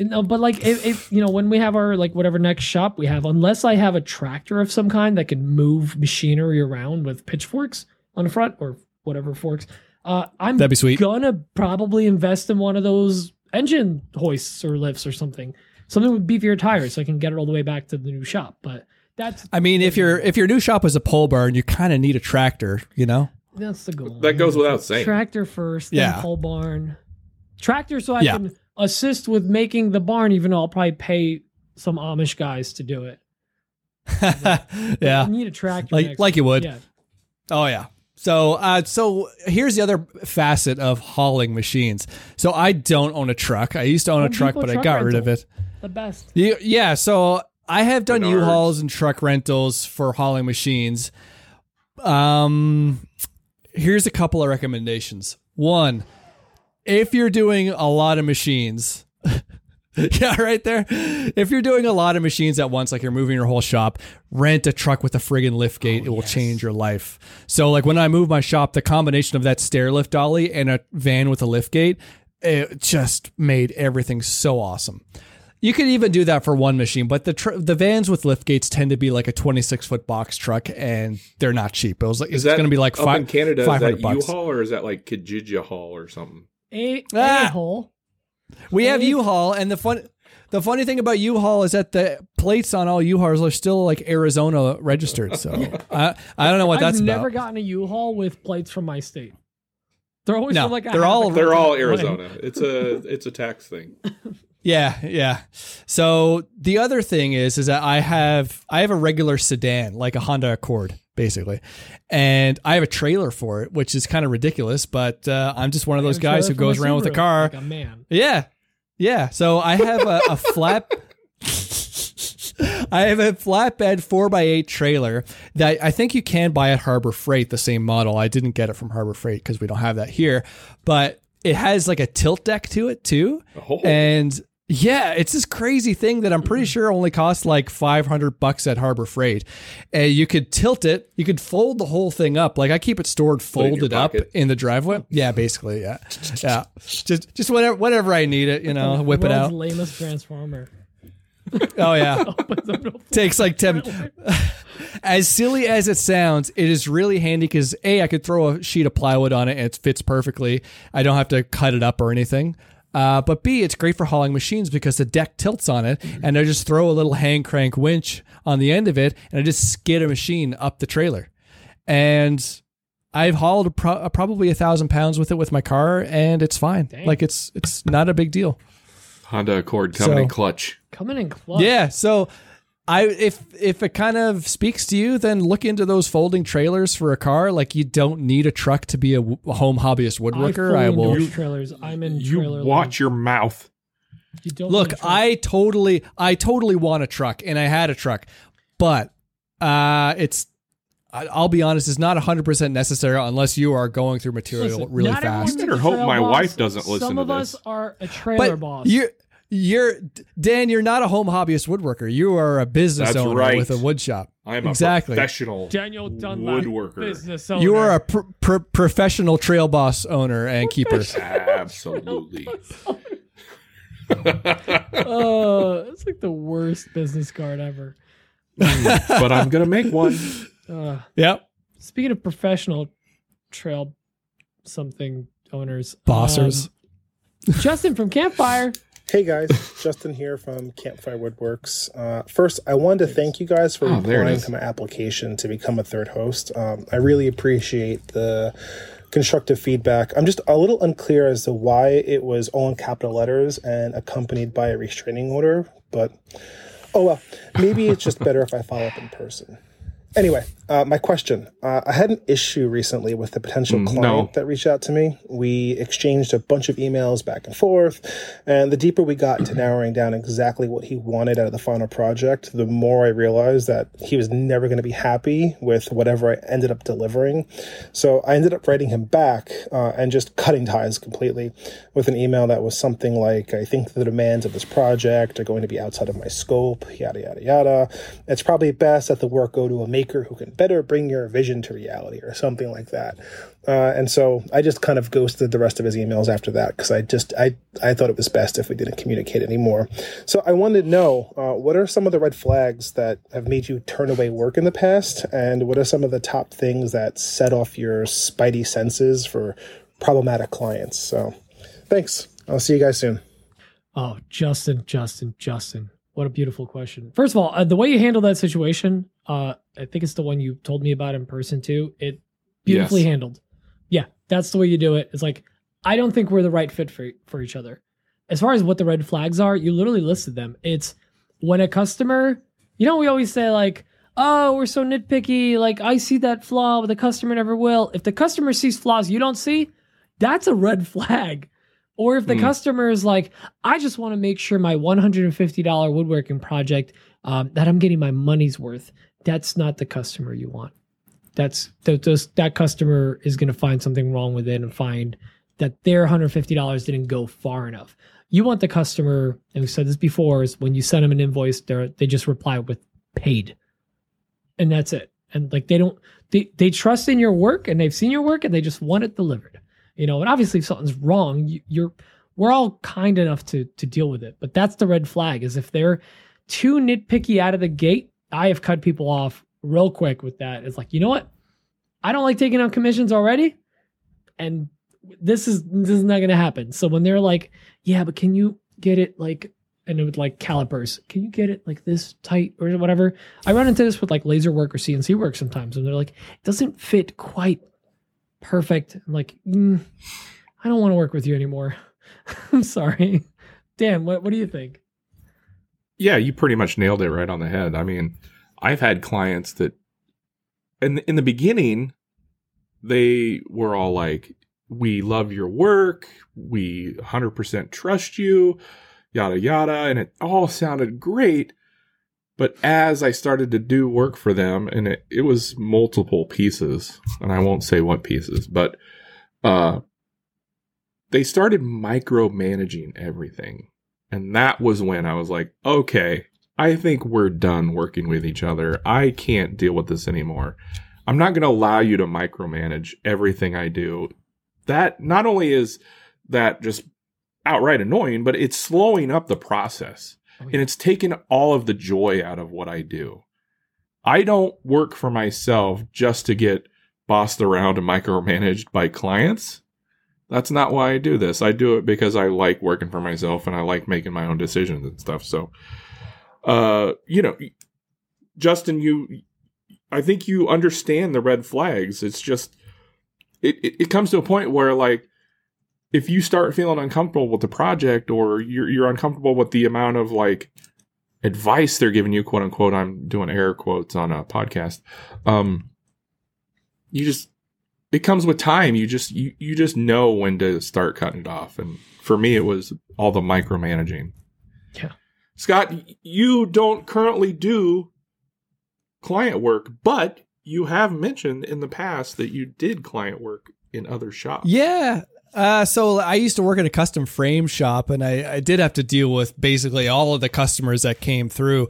No, but like if, if you know when we have our like whatever next shop we have, unless I have a tractor of some kind that can move machinery around with pitchforks on the front or whatever forks, uh, I'm That'd be sweet. gonna probably invest in one of those engine hoists or lifts or something, something with beefier tires so I can get it all the way back to the new shop. But that's I mean, if your if your new shop is a pole barn, you kind of need a tractor, you know. that's the goal. That goes without saying. Tractor first, then Yeah. pole barn. Tractor so I Yeah. can assist with making the barn, even though I'll probably pay some Amish guys to do it. I (laughs) yeah. need a tractor. Like- like you would. Yeah. Oh yeah. So uh, so here's the other facet of hauling machines. So I don't own a truck. I used to own a truck, Depot but I truck got rid of it. The best. Yeah, yeah. So I have done Menards. U-Hauls and truck rentals for hauling machines. Um, here's a couple of recommendations. One, if you're doing a lot of machines, (laughs) yeah, right there. If you're doing a lot of machines at once, like you're moving your whole shop, rent a truck with a friggin' lift gate. it will oh, change your life. So, like when I moved my shop, the combination of that stair lift dolly and a van with a lift gate, it just made everything so awesome. You could even do that for one machine, but the tr- the vans with lift gates tend to be like a 26 foot box truck, and they're not cheap. It was like Is it's going to be like five, in Canada? 500 that bucks. U-Haul or is that like Kijiji Haul or something? A Ah. hole. We have U-Haul, and the fun, the funny thing about U-Haul is that the plates on all U-Hauls are still like Arizona registered. So (laughs) I, I don't know what I've that's never about. gotten a U-Haul with plates from my state. They're always No, from like a they're all- a They're all (laughs) continent away. Arizona. It's a it's a tax thing. (laughs) Yeah, yeah. So the other thing is, is that I have I have a regular sedan, like a Honda Accord, basically, and I have a trailer for it, which is kind of ridiculous. But uh, I'm just one of those guys who goes around with a car. like a man. Yeah. Yeah. So I have a, a flat. (laughs) I have a flatbed 4x8 trailer that I think you can buy at Harbor Freight, the same model. I didn't get it from Harbor Freight because we don't have that here. But it has like a tilt deck to it too. Oh. And yeah, it's this crazy thing that I'm pretty Mm-hmm. sure only costs like 500 bucks at Harbor Freight. And you could tilt it, you could fold the whole thing up. Like I keep it stored it in folded up in the driveway. Yeah, basically, yeah. (laughs) Yeah. Just just whatever whatever I need it, you know, whip it out. lamest transformer. (laughs) Oh yeah. (laughs) To- Takes like 10 As silly as it sounds, it is really handy cuz A I could throw a sheet of plywood on it and it fits perfectly. I don't have to cut it up or anything. Uh, but B, it's great for hauling machines because the deck tilts on it, and I just throw a little hand crank winch on the end of it, and I just skid a machine up the trailer. And I've hauled pro- probably a thousand pounds with it with my car, and it's fine. Like it's it's not a big deal. Honda Accord coming So- in clutch. Coming in clutch. Yeah. So I if if it kind of speaks to you, then look into those folding trailers for a car. Like you don't need a truck to be a, w- a home hobbyist woodworker. fully I, will endorse trailers. I'm in You trailer. watch your mouth. You don't look. need a truck. I totally I totally want a truck, and I had a truck, but uh, it's. I- I'll be honest, it's not 100% necessary unless you are going through material Listen, really not fast. everyone's Better a hope my boss. wife doesn't listen Some to of this. us are a trailer But boss. you're you're Dan, you're not a home hobbyist woodworker. You are a business That's owner right. with a wood shop. I'm a exactly. professional Daniel Dunlap, woodworker. business owner. You are a pr- pr- professional trail boss owner and keeper. Absolutely. (laughs) Uh, it's like the worst business card ever. but I'm gonna make one. (laughs) Uh, yep. speaking of professional trail something owners, Bossers. um, Justin from Campfire. Hey guys, (laughs) Justin here from Campfire Woodworks. Uh, first, I wanted to thank you guys for Oh, replying to my application to become a third host. Um, I really appreciate the constructive feedback. I'm just a little unclear as to why it was all in capital letters and accompanied by a restraining order, but oh well, maybe it's just (laughs) better if I follow up in person. Anyway, uh, my question. Uh, I had an issue recently with a potential client no. that reached out to me. We exchanged a bunch of emails back and forth, and the deeper we got into narrowing down exactly what he wanted out of the final project, the more I realized that he was never going to be happy with whatever I ended up delivering. So I ended up writing him back uh, and just cutting ties completely with an email that was something like, I think the demands of this project are going to be outside of my scope, yada, yada, yada. It's probably best that the work go to a maker who can better bring your vision to reality or something like that. Uh, and so I just kind of ghosted the rest of his emails after that because I just I I thought it was best if we didn't communicate anymore. So I wanted to know uh, what are some of the red flags that have made you turn away work in the past, and what are some of the top things that set off your spidey senses for problematic clients. So thanks. I'll see you guys soon. Oh, Justin, Justin, Justin. What a beautiful question. First of all, uh, the way you handled that situation, uh, I think it's the one you told me about in person too. It beautifully Yes. handled. Yeah, that's the way you do it. It's like I don't think we're the right fit for for each other. As far as what the red flags are, you literally listed them. It's when a customer, you know, we always say like, "Oh, we're so nitpicky. Like I see that flaw, but the customer never will." If the customer sees flaws you don't see, that's a red (laughs) flag. Or if the Hmm. customer is like, I just want to make sure my $150 woodworking project um, that I'm getting my money's worth. That's not the customer you want. That's that those that customer is going to find something wrong with it and find that their $150 didn't go far enough. You want the customer, and we said this before, is when you send them an invoice, they they just reply with paid, and that's it. And like they don't they they trust in your work and they've seen your work and they just want it delivered. You know, and obviously if something's wrong, you, you're we're all kind enough to to deal with it. But that's the red flag is if they're too nitpicky out of the gate. I have cut people off real quick with that. It's like, you know what? I don't like taking on commissions already. And this is this is not gonna happen. So when they're like, yeah, but can you get it like and it would like calipers. Can you get it like this tight or whatever? I run into this with like laser work or CNC work sometimes, and they're like, it doesn't fit quite perfect. I'm like, mm, I don't want to work with you anymore. (laughs) I'm sorry. (laughs) Dan, what what do you think? Yeah, you pretty much nailed it right on the head. I mean, I've had clients that in in the beginning they were all like, "We love your work. We 100% trust you." Yada yada, and it all sounded great. But as I started to do work for them, and it, it was multiple pieces, and I won't say what pieces, but uh, they started micromanaging everything. And that was when I was like, okay, I think we're done working with each other. I can't deal with this anymore. I'm not going to allow you to micromanage everything I do. That not only is that just outright annoying, but it's slowing up the process Oh, yeah. and it's taken all of the joy out of what I do. I don't work for myself just to get bossed around and micromanaged by clients. That's not why I do this. I do it because I like working for myself and I like making my own decisions and stuff. So, uh, you know, Justin, you, I think you understand the red flags. It's just, it, it, it comes to a point where like, if you start feeling uncomfortable with the project or you're, you're uncomfortable with the amount of like advice they're giving you, quote unquote, I'm doing air quotes on a podcast. Um, you just, it comes with time. You just, you, you just know when to start cutting it off. And for me, it was all the micromanaging. Yeah. Scott, you don't currently do client work, but you have mentioned in the past that you did client work in other shops. Yeah. Uh, so I used to work at a custom frame shop, and I, I did have to deal with basically all of the customers that came through.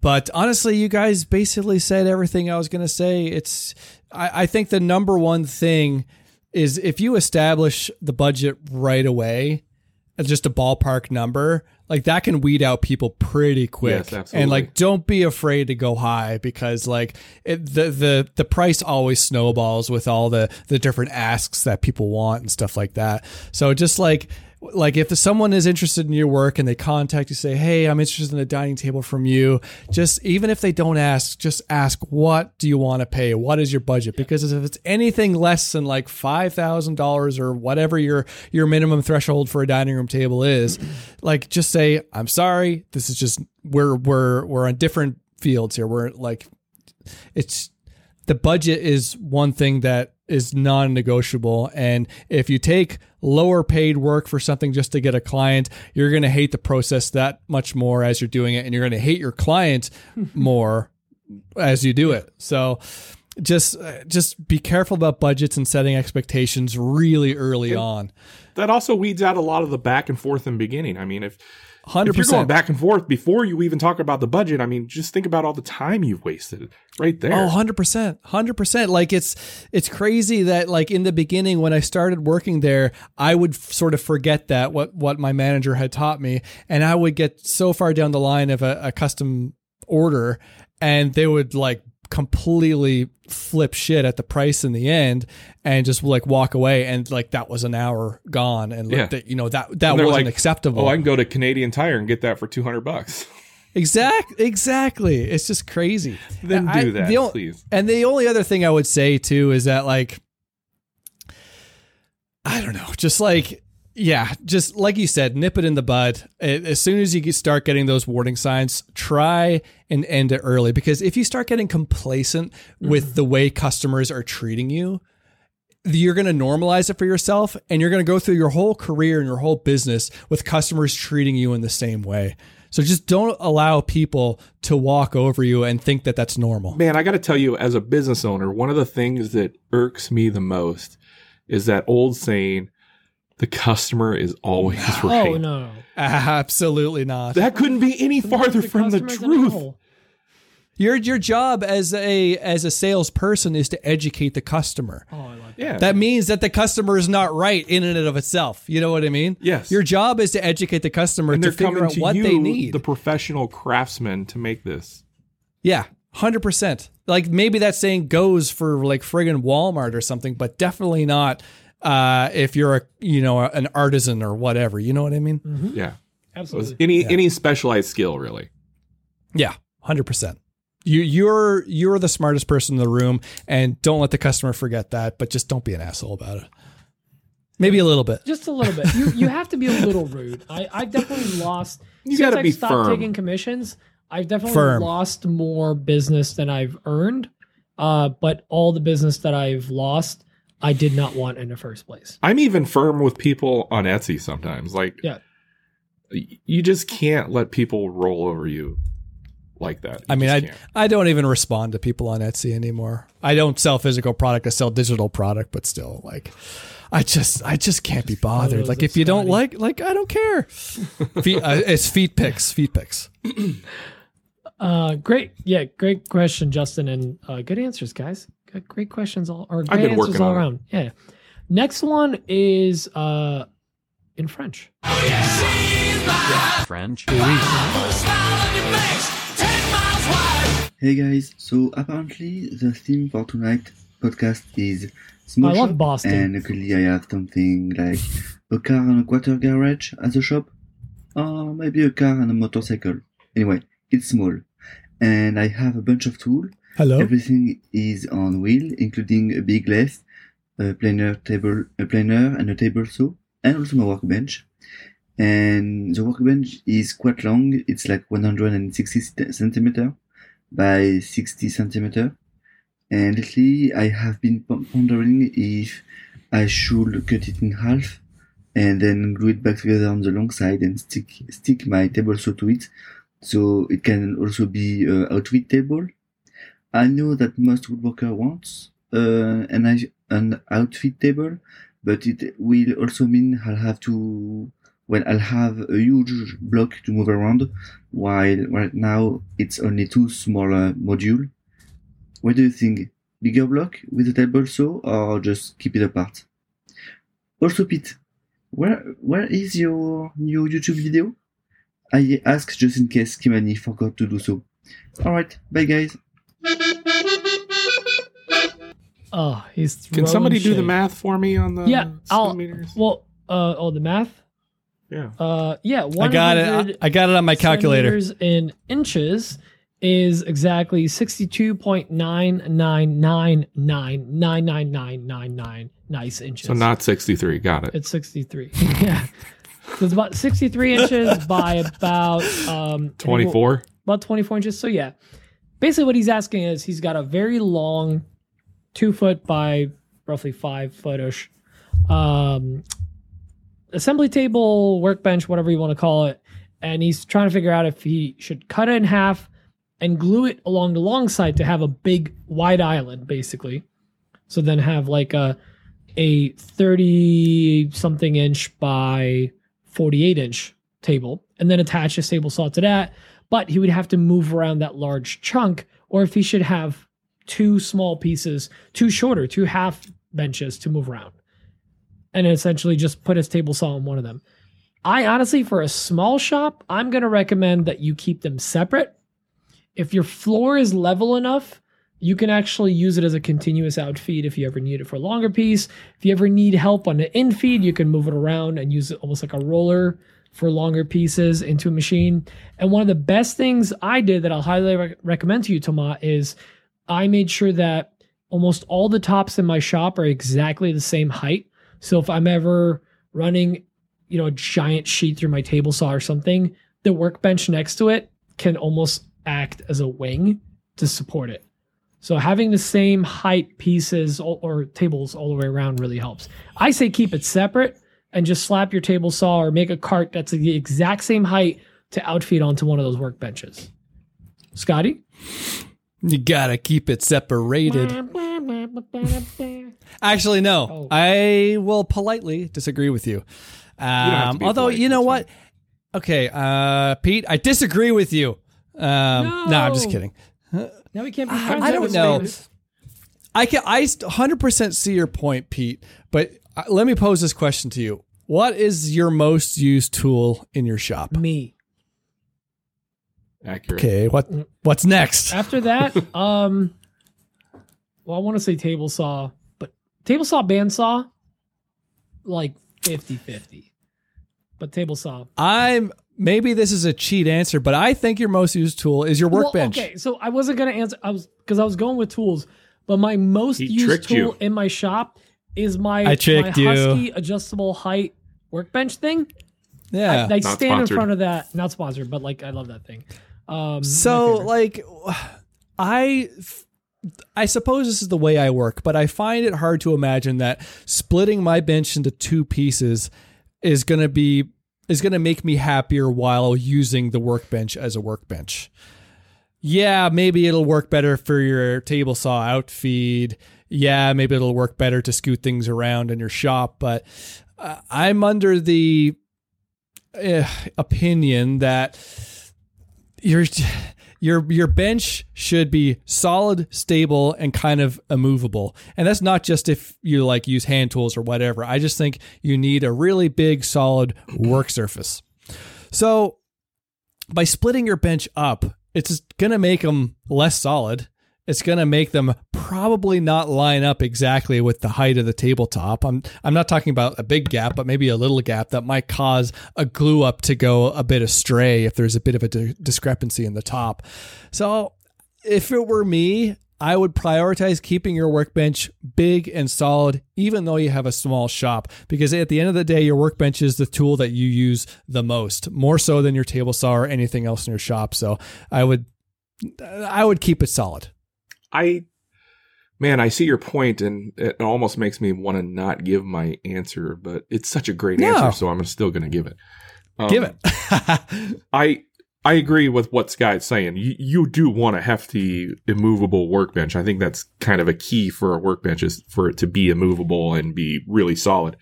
But honestly, you guys basically said everything I was going to say. It's I, I think the number one thing is if you establish the budget right away, as just a ballpark number, like that can weed out people pretty quick. Yes, absolutely. and like don't be afraid to go high because like it, the the the price always snowballs with all the the different asks that people want and stuff like that. So just like like if someone is interested in your work and they contact you say hey i'm interested in a dining table from you just even if they don't ask just ask what do you want to pay? What is your budget? Because if it's anything less than like $5000 or whatever your your minimum threshold for a dining room table is (clears throat) like just say i'm sorry this is just we're we're we're on different fields here. We're like it's the budget is one thing that is non-negotiable and if you take lower paid work for something just to get a client you're going to hate the process that much more as you're doing it and you're going to hate your client (laughs) more as you do it. So just uh, just be careful about budgets and setting expectations really early on. that also weeds out a lot of the back and forth in the beginning. I mean, if, 100% if you're going back and forth before you even talk about the budget, I mean, just think about all the time you've wasted right there. Oh, 100%. 100%. Like it's it's crazy that like in the beginning when I started working there, I would f- sort of forget that what what my manager had taught me and I would get so far down the line of a, a custom order and they would like completely flip shit at the price in the end and just like walk away and like that was an hour gone and like, Yeah. that, you know that that wasn't like, acceptable. Oh, I can go to Canadian Tire and get that for 200 bucks. Exact, exactly. It's just crazy. Then I- do that, the o- please. And the only other thing I would say too is that like, I don't know, just like, yeah, just like you said, nip it in the bud. As soon as you start getting those warning signs, try and end it early because if you start getting complacent with mm-hmm. the way customers are treating you, you're going to normalize it for yourself and you're going to go through your whole career and your whole business with customers treating you in the same way. So just don't allow people to walk over you and think that that's normal. Man, I got to tell you, as a business owner, one of the things that irks me the most is that old saying, the customer is always right. Oh no. Absolutely not. That couldn't be any farther from the truth. Your your job as a as a salesperson is to educate the customer. Oh, I like that. Yeah. That means that the customer is not right in and of itself. You know what I mean? Yes. Your job is to educate the customer and to figure out to what you, they need. the professional craftsman, to make this. Yeah, hundred percent. Like maybe that saying goes for like friggin' Walmart or something, but definitely not uh, if you're a you know an artisan or whatever. You know what I mean? Yeah. Absolutely. Any any specialized skill really. Yeah, hundred percent. You you're you're the smartest person in the room, and don't let the customer forget that. But just don't be an asshole about it. Maybe a little bit. Just a little bit. You you have to be a little (laughs) rude. I I've definitely lost. You since gotta I've be stopped firm. taking commissions. I've definitely Firm. lost more business than I've earned. Uh, but all the business that I've lost, I did not want in the first place. I'm even firm with people on Etsy sometimes. Like, Yeah. you just can't let people roll over you like that. You I mean, I can't. I don't even respond to people on Etsy anymore. I don't sell physical product. I sell digital product, but still, like, I just I just can't be bothered. photos Like, if you don't like, like, I don't care. (laughs) feet, uh, it's feet pics, feet pics. (clears throat) Uh, great. Yeah, great question, Justin, and uh, good answers, guys. Good, great questions all or great answers all on it. around. Yeah. Next one is uh in French. French. Hey guys, so apparently the theme for tonight podcast is small I love shop, Boston. and luckily I have something like a car and a quarter garage as a shop, or maybe a car and a motorcycle. Anyway, it's small, and I have a bunch of tools. Hello. Everything is on wheel, including a big lathe, a planer table, a planer and a table saw, and also my workbench. And the workbench is quite long. It's like 160 centimeter by 60 centimeter. And lately, I have been pondering if I should cut it in half and then glue it back together on the long side and stick stick my table saw to it, so it can also be uh, a outfit table. I know that most woodworker wants uh, an an outfit table, but it will also mean I'll have to well I'll have a huge block to move around, while right now it's only two smaller module. What do you think? Bigger block with a table saw or just keep it apart? Also, Pete, where where is your new YouTube video? I ask just in case Kimani forgot to do so. Alright, bye guys. Oh, he's Can somebody do the math for me on the Yeah, I'll- centimeters? Well, uh, oh, the math. yeah. Uh, yeah, I got it. I, I got it on my calculator. in inches is exactly sixty-two point nine nine nine nine nine nine nine nine nine nice inches. So not 63. Got it. It's 63. (laughs) yeah. So it's about 63 inches by about um, 24. about 24 inches. So yeah, basically what he's asking is he's got a very long, two foot by roughly five footish um, assembly table, workbench, whatever you want to call it, and he's trying to figure out if he should cut it in half and glue it along the long side to have a big wide island, basically. So then have like a a 30 something inch by 48 inch table and then attach a table saw to that but he would have to move around that large chunk or if he should have two small pieces two shorter two half benches to move around and essentially just put his table saw on one of them. I honestly for a small shop i'm going to recommend that you keep them separate. If your floor is level enough you can actually use it as a continuous outfeed if you ever need it for a longer piece. If you ever need help on the infeed, you can move it around and use it almost like a roller for longer pieces into a machine. And one of the best things I did that I'll highly rec- recommend to you, Toma, is I made sure that almost all the tops in my shop are exactly the same height. So if I'm ever running, you know, a giant sheet through my table saw or something, the workbench next to it can almost act as a wing to support it. So having the same height pieces or, or tables all the way around really helps. I say keep it separate and just slap your table saw or make a cart that's the exact same height to outfeed onto one of those workbenches. Scotty? You gotta keep it separated. Actually, no. Oh. I will politely disagree with you. Um, be although polite, you know that's what? Okay, uh, Pete, I disagree with you. Um, no. I'm just kidding. Now we can't be friends. I with don't know. man. I can I 100% see your point, Pete. But uh, let me pose this question to you: What is your most used tool in your shop? Me. Accurate. Okay, what what's next? After that, (laughs) um, well, I want to say table saw, but table saw, bandsaw, like 50-50. But table saw. I'm maybe this is a cheat answer, but I think your most used tool is your Well, workbench. okay, so I wasn't gonna answer. I was because I was going with tools, but my most He used tool you. in my shop is my I tricked my you. Husky adjustable height workbench thing. Yeah. I, I Not stand sponsored. in front of that. Not sponsored, but like I love that thing. Um, So like I I suppose this is the way I work, but I find it hard to imagine that splitting my bench into two pieces is going to be is going to make me happier while using the workbench as a workbench. Yeah, maybe it'll work better for your table saw outfeed. Yeah, maybe it'll work better to scoot things around in your shop, but uh, I'm under the uh, opinion that your your your bench should be solid, stable, and kind of immovable. And that's not just if you like use hand tools or whatever. I just think you need a really big, solid work surface. So by splitting your bench up, it's going to make them less solid. It's going to make them probably not line up exactly with the height of the tabletop. I'm I'm not talking about a big gap, but maybe a little gap that might cause a glue up to go a bit astray if there's a bit of a di- discrepancy in the top. So, if it were me, I would prioritize keeping your workbench big and solid, even though you have a small shop, because at the end of the day, your workbench is the tool that you use the most, more so than your table saw or anything else in your shop. So I would, I would keep it solid. I, man, I see your point, and it almost makes me want to not give my answer, but it's such a great No. answer, so I'm still going to give it. Um, Give it. (laughs) I I agree with what Sky's saying. You, you do want a hefty, immovable workbench. I think that's kind of a key for a workbench is for it to be immovable and be really solid.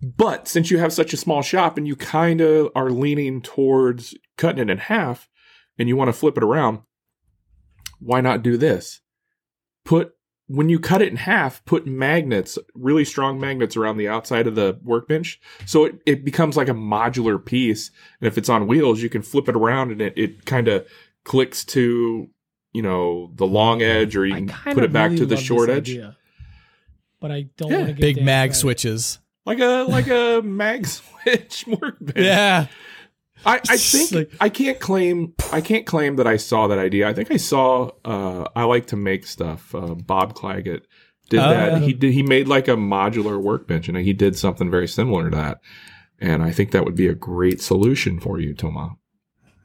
But since you have such a small shop and you kind of are leaning towards cutting it in half and you want to flip it around, why not do this? Put when you cut it in half, put magnets, really strong magnets around the outside of the workbench. So it, it becomes like a modular piece. And if it's on wheels, you can flip it around and it, it kind of clicks to, you know, the long edge or you I can put of it back really to the short edge. idea, but I don't Yeah. want to get Big mag credit. switches. Like a, like a (laughs) mag switch workbench. Yeah. I, I think Like- I can't claim I can't claim that I saw that idea. I think I saw uh I like to make stuff. Uh, Bob Clagett did Oh, that. He did he made like a modular workbench and he did something very similar to that. And I think that would be a great solution for you, Toma.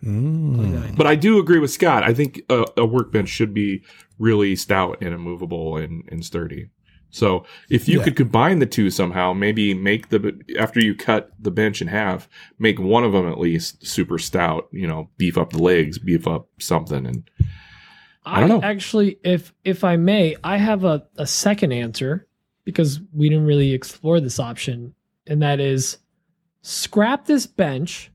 Mm. But I do agree with Scott. I think a, a workbench should be really stout and immovable and, and sturdy. So if you Yeah. could combine the two somehow, maybe make the after you cut the bench in half, make one of them at least super stout. You know, beef up the legs, beef up something, and I don't know. Actually, if if I may, I have a, a second answer because we didn't really explore this option, and that is scrap this bench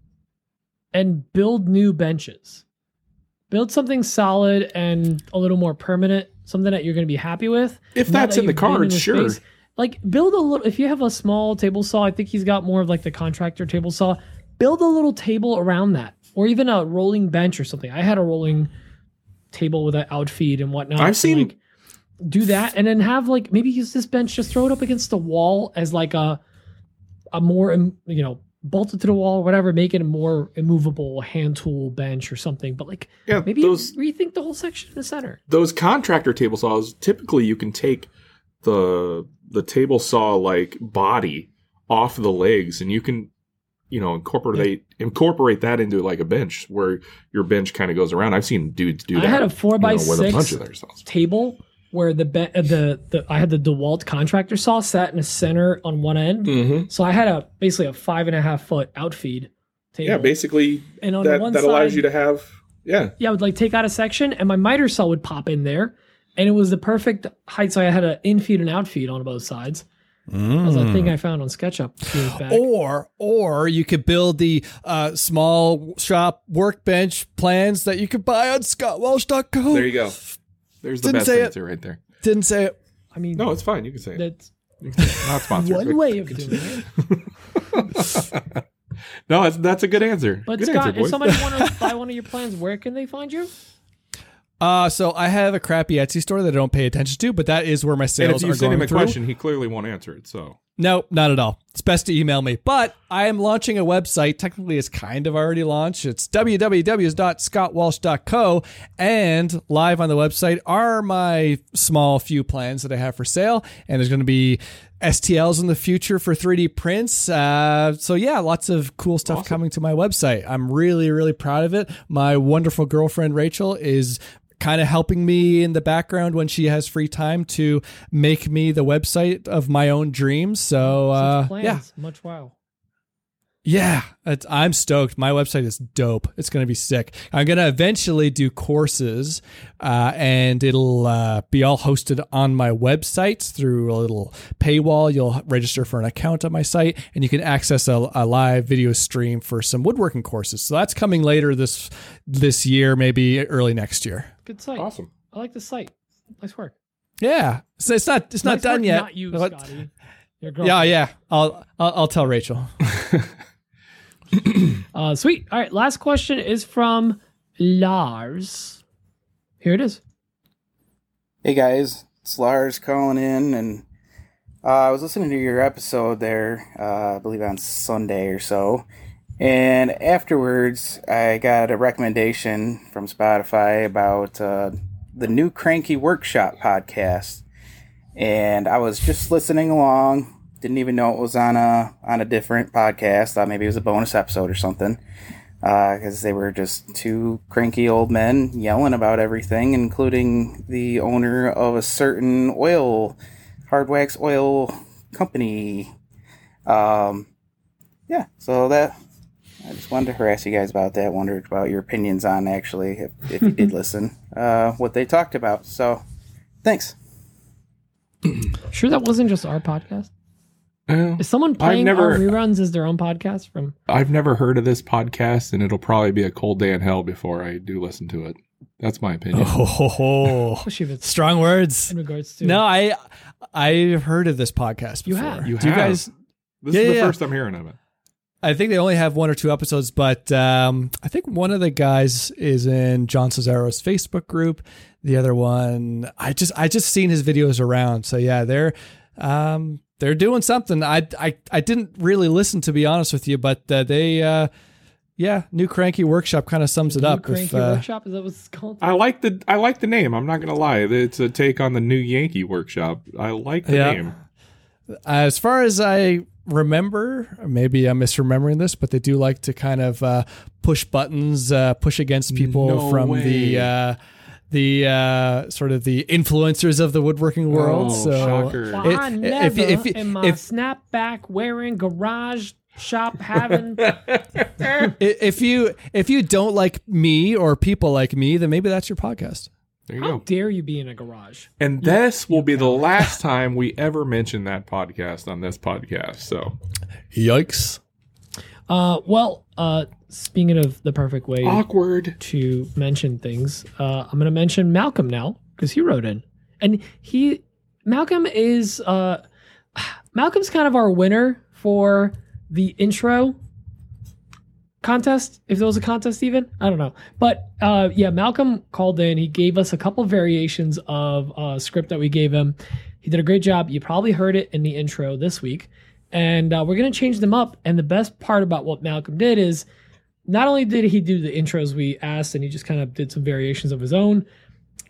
and build new benches. Build something solid and a little more permanent, something that you're going to be happy with. if that's that in the cards, the sure. space, like build a little. If you have a small table saw, I think he's got more of like the contractor table saw. Build a little table around that, or even a rolling bench or something. I had a rolling table with an outfeed and whatnot. I've and, seen- like, do that, and then have like maybe use this bench, just throw it up against the wall as like a a more um, you know bolt it to the wall or whatever. Make it a more immovable hand tool bench or something. But like Yeah, maybe those rethink the whole section in the center. those contractor table saws typically you can take the the table saw like body off the legs and you can you know incorporate incorporate that into like a bench where your bench kind of goes around i've seen dudes do I that I had a four you by know, a bunch six table where the, be- uh, the the I had the DeWalt contractor saw sat in the center on one end. mm-hmm. So I had a basically a five and a half foot outfeed table. yeah basically and on that, one that side, allows you to have yeah yeah, I would like take out a section and my miter saw would pop in there, and it was the perfect height. So I had an infeed and outfeed on both sides. That was a thing I found on SketchUp. a few years back. Or or you could build the uh, small shop workbench plans that you could buy on scottwalsh.com. there you go there's the Didn't best say it. answer right there Didn't say it. I mean, no it's fine you can say it that's You can say it. not sponsored one way of doing it. (laughs) no that's, that's a good answer But good Scott, answer if boys. somebody (laughs) want to buy one of your plans, where can they find you? Uh, so I have a crappy Etsy store that I don't pay attention to, but that is where my and sales if you are send him a through. question he clearly won't answer it so No, not at all. It's best to email me. But I am launching a website. Technically, it's kind of already launched. It's www.scottwalsh.co. And live on the website are my small few plans that I have for sale. And there's going to be STLs in the future for 3D prints. Uh, so, yeah, lots of cool stuff coming to my website. I'm really, really proud of it. My wonderful girlfriend, Rachel, is kind of helping me in the background when she has free time to make me the website of my own dreams. So uh, plans. yeah, Much wow. yeah, it's, I'm stoked. My website is dope. It's going to be sick. I'm going to eventually do courses, uh, and it'll uh, be all hosted on my website through a little paywall. You'll register for an account on my site, and you can access a, a live video stream for some woodworking courses. So that's coming later this this year, maybe early next year. Good site. Awesome. I like the site. Nice work. Yeah, so it's not it's not done work, yet. Not you, But- Scotty. Your Yeah, yeah. I'll, I'll I'll tell Rachel. (laughs) Uh, sweet. All right. Last question is from Lars. Here it is. Hey guys, it's Lars calling in, and uh, I was listening to your episode there, uh, I believe on Sunday or so, and afterwards I got a recommendation from Spotify about uh, the new Cranky Workshop podcast, and I was just listening along. Didn't even know it was on a on a different podcast. Thought maybe it was a bonus episode or something because they were just two cranky old men yelling about everything, including the owner of a certain oil, hard wax oil company. Um, yeah, so that I just wanted to harass you guys about that. Wondered about your opinions on actually, if, if you did (laughs) listen, uh, what they talked about. So, thanks. (clears throat) Sure, that wasn't just our podcast. Uh, Is someone playing never- our reruns as their own podcast from? I've never heard of this podcast, and it'll probably be a cold day in hell before I do listen to it. That's my opinion. Oh, Especially if it's strong words. in regards to. No, I I've heard of this podcast You before. have. You Do you guys? This Yeah, is the yeah. first I'm hearing of it. I think they only have one or two episodes, but um, I think one of the guys is in John Cesaro's Facebook group. The other one, I just I just seen his videos around. So yeah, they're um, they're doing something. I I I didn't really listen to be honest with you, but uh, they uh, yeah, new cranky workshop kind of sums it New up. Cranky If, uh, Workshop is that what it's called? I like the I like the name. I'm not gonna lie. It's a take on the new Yankee Workshop. I like the Yeah. name. as far as I remember, maybe I'm misremembering this, but they do like to kind of uh, push buttons, uh, push against people No from way. the uh, the uh, sort of the influencers of the woodworking world. Oh, so shocker. Well, It- I if- never if- if- in my if- snapback wearing garage shop having. (laughs) if you if you don't like me or people like me, then maybe that's your podcast. There you How go. dare you be in a garage? And this will be the last (laughs) time we ever mention that podcast on this podcast. So Yikes! Uh, well, uh, speaking of the perfect way awkward. to mention things, uh, I'm going to mention Malcolm now because he wrote in, and he Malcolm is uh, (sighs) Malcolm's kind of our winner for the intro contest if there was a contest even i don't know. But uh yeah malcolm called in. He gave us a couple variations of uh script that we gave him. He did a great job. You probably heard it in the intro this week. And uh, we're gonna change them up. And the best part about what malcolm did is not only did he do the intros we asked and he just kind of did some variations of his own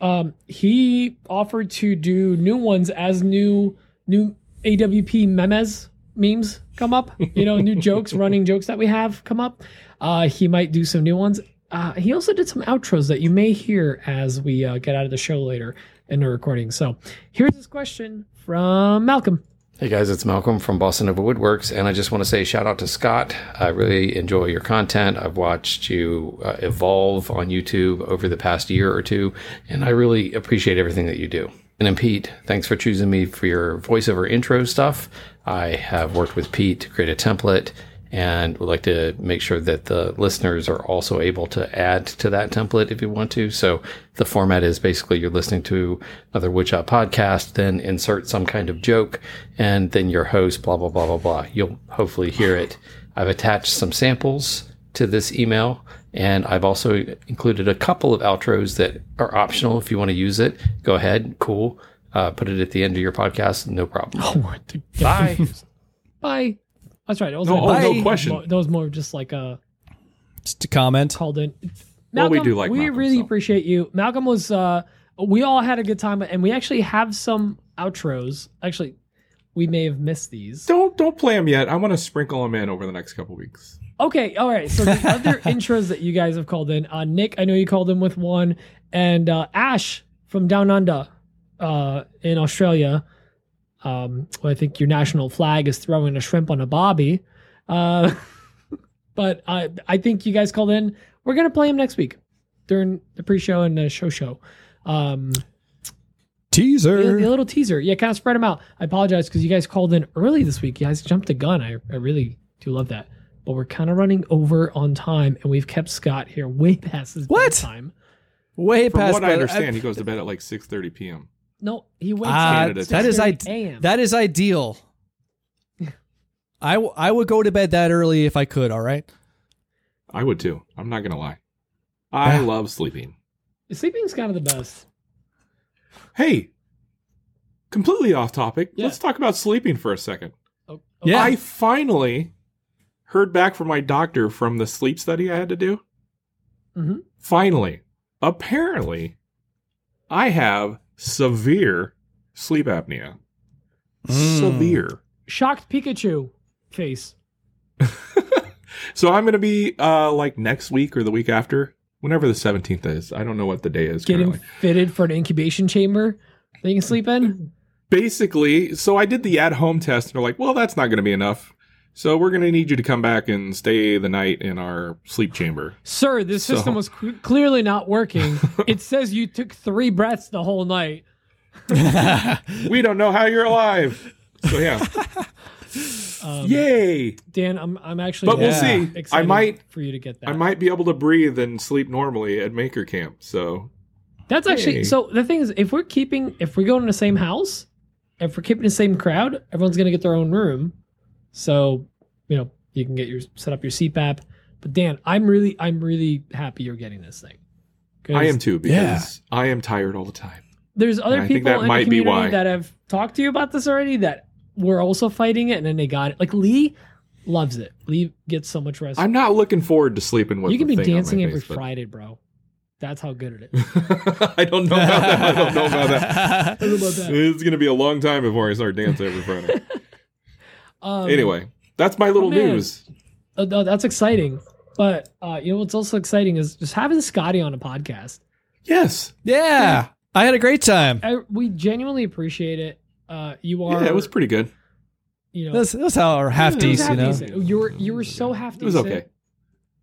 um he offered to do new ones as new new awp memes memes come up you know new jokes (laughs) running jokes that we have come up uh he might do some new ones uh he also did some outros that you may hear as we uh, get out of the show later in the recording so here's this question from malcolm Hey guys, it's Malcolm from Boston Nova Woodworks, and I just want to say shout out to Scott. I really enjoy your content. I've watched you uh, evolve on YouTube over the past year or two, and I really appreciate everything that you do. And then Pete, thanks for choosing me for your voiceover intro stuff. I have worked with Pete to create a template and would like to make sure that the listeners are also able to add to that template if you want to. So the format is basically you're listening to another Woodshop podcast, then insert some kind of joke, and then your host, blah, blah, blah, blah, blah. You'll hopefully hear it. I've attached some samples to this email, and I've also included a couple of outros that are optional if you want to use it. Go ahead, cool. Uh, put it at the end of your podcast, no problem. oh, (laughs) Bye. Bye. That's right. That was No, my- oh, no question. Mo- That was more just like a Just to comment. called in. Well, we do like we Malcolm, really so. appreciate you. Malcolm was. uh We all had a good time, and we actually have some outros. Actually, we may have missed these. Don't don't play them yet. I want to sprinkle them in over the next couple weeks. Okay, all right. So the (laughs) other intros that you guys have called in, uh, Nick, I know you called in with one, and uh, Ash from Down Under, uh, in Australia. Um, well, I think your national flag is throwing a shrimp on a bobby. Uh, (laughs) but uh, I think you guys called in. We're gonna play him next week during the pre-show and the show show. Um, Teaser. the, the little teaser, yeah, kind of spread them out. I apologize because you guys called in early this week. You guys jumped the gun. I, I really do love that. But we're kind of running over on time, and we've kept Scott here way past his What? time. Way From past. what I but understand, he goes to bed at like six thirty p.m. No, he wakes Ah, up that is 6:30 id- a.m. that is ideal. I, w- I would go to bed that early if I could. All right. I would too. I'm not gonna lie. I Yeah. love sleeping. Sleeping's kind of the best. Hey, completely off topic. Yeah. Let's talk about sleeping for a second. Oh, Yeah. I finally heard back from my doctor from the sleep study I had to do. Mhm. Finally, apparently, I have severe sleep apnea. Mm. Severe. Shocked Pikachu face. (laughs) So I'm going to be uh, like next week or the week after, whenever the 17th is. I don't know what the day is Getting currently. fitted for an incubation chamber that you can sleep in. Basically, so I did the at home test and they're like, well, that's not going to be enough. So we're going to need you to come back and stay the night in our sleep chamber. Sir, this So- system was cl- clearly not working. (laughs) it says you took three breaths the whole night. we don't know how you're alive. So yeah. (laughs) Um, Yay. Dan, I'm I'm actually But we'll Yeah. see. I might for you to get that. I might be able to breathe and sleep normally at Maker Camp. So That's actually Hey. so. The thing is, if we're keeping, if we go in the same house, if we're keeping the same crowd, everyone's gonna get their own room. So you know you can get your set up your CPAP. But Dan, I'm really, I'm really happy you're getting this thing. I am too because Yeah. I am tired all the time. There's other people that in might the be community why. that have talked to you about this already that were also fighting it, and then they got it. Like Lee loves it. Lee gets so much rest. I'm not looking forward to sleeping with you can the be thing dancing every face, but- Friday, bro. That's how good it is. (laughs) I don't know about that. I don't know about that. (laughs) I don't know about that. It's gonna be a long time before I start dancing every Friday. (laughs) Um, anyway, that's my little Oh, news. Uh, no, that's exciting. But uh, you know what's also exciting is just having Scotty on a podcast. Yes. yeah. I had a great time. I, we genuinely appreciate it. Uh, you are. Yeah, it was pretty good. You know, That's, that's how our half decent. you know. decent. You were you were so half decent. It was decent. okay.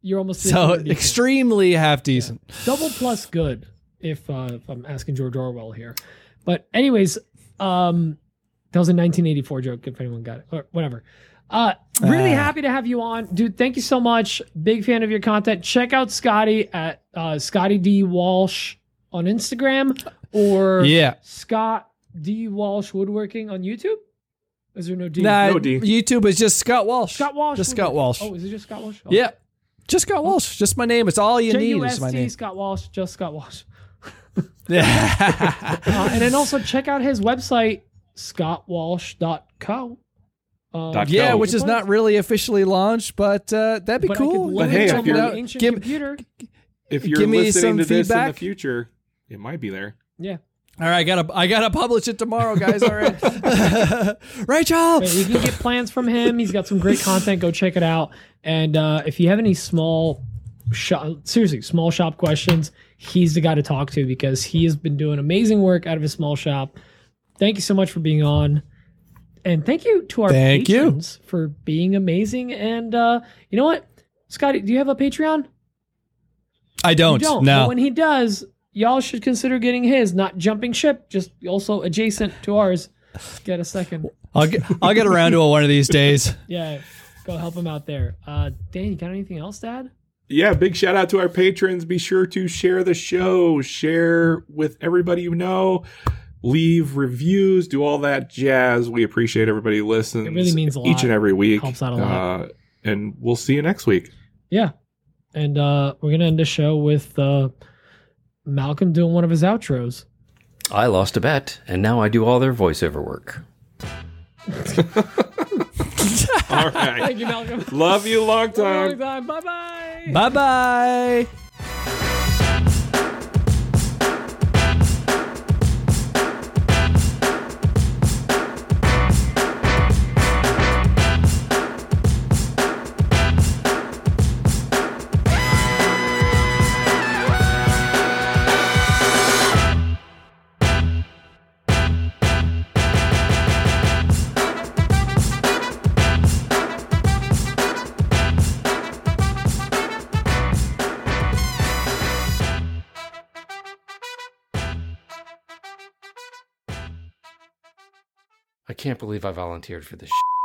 You're almost So extremely half decent. double plus good. If uh, if I'm asking George Orwell here, but anyways, um, that was a 1984 joke. If anyone got it, or whatever. Uh, really Ah. happy to have you on, dude. Thank you so much. Big fan of your content. Check out Scotty at uh, Scotty D Walsh on Instagram or Yeah. Scott D Walsh Woodworking on YouTube. Is there no D? Nah, No D. YouTube is just Scott Walsh. Scott Walsh. Just Scott Walsh. Oh, is it just Scott Walsh? Oh. Yeah. Just Scott Walsh. Just my name. It's all you J need is my name. Scott Walsh. Just Scott Walsh. (laughs) Yeah. Uh, and then also check out his website, scottwalsh.co. Uh, Dot yeah, which is not really officially launched, but uh, that'd be but cool. load hey, if you're- my ancient give- computer. If you're Give me listening some to this in the future, it might be there. Yeah. All right, I gotta I gotta publish it tomorrow, guys. All right, (laughs) (laughs) Rachel. But you can get plans from him. He's got some great content. Go check it out. And uh, if you have any small shop, seriously, small shop questions, he's the guy to talk to because he has been doing amazing work out of his small shop. Thank you so much for being on. And thank you to our Thank you. patrons for being amazing. And uh, you know what? Scotty, do you have a Patreon? I don't. You don't. No. But when he does, y'all should consider getting his, not jumping ship, just also adjacent to ours. Get a second. I'll get I'll get around to it one of these days. (laughs) Yeah, go help him out there. Uh, Dan, you got anything else, Dad? Yeah, big shout out to our patrons. Be sure to share the show, share with everybody you know, leave reviews, do all that jazz. We appreciate everybody who listens. It really means a lot. each and every week. Helps out a lot. Uh, and we'll see you next week. Yeah. And uh, we're gonna end the show with uh, Malcolm doing one of his outros. I lost a bet, and now I do all their voiceover work. (laughs) All right. Thank you, Malcolm. Love you long time. Bye bye. Bye bye. I can't believe I volunteered for this. Shit.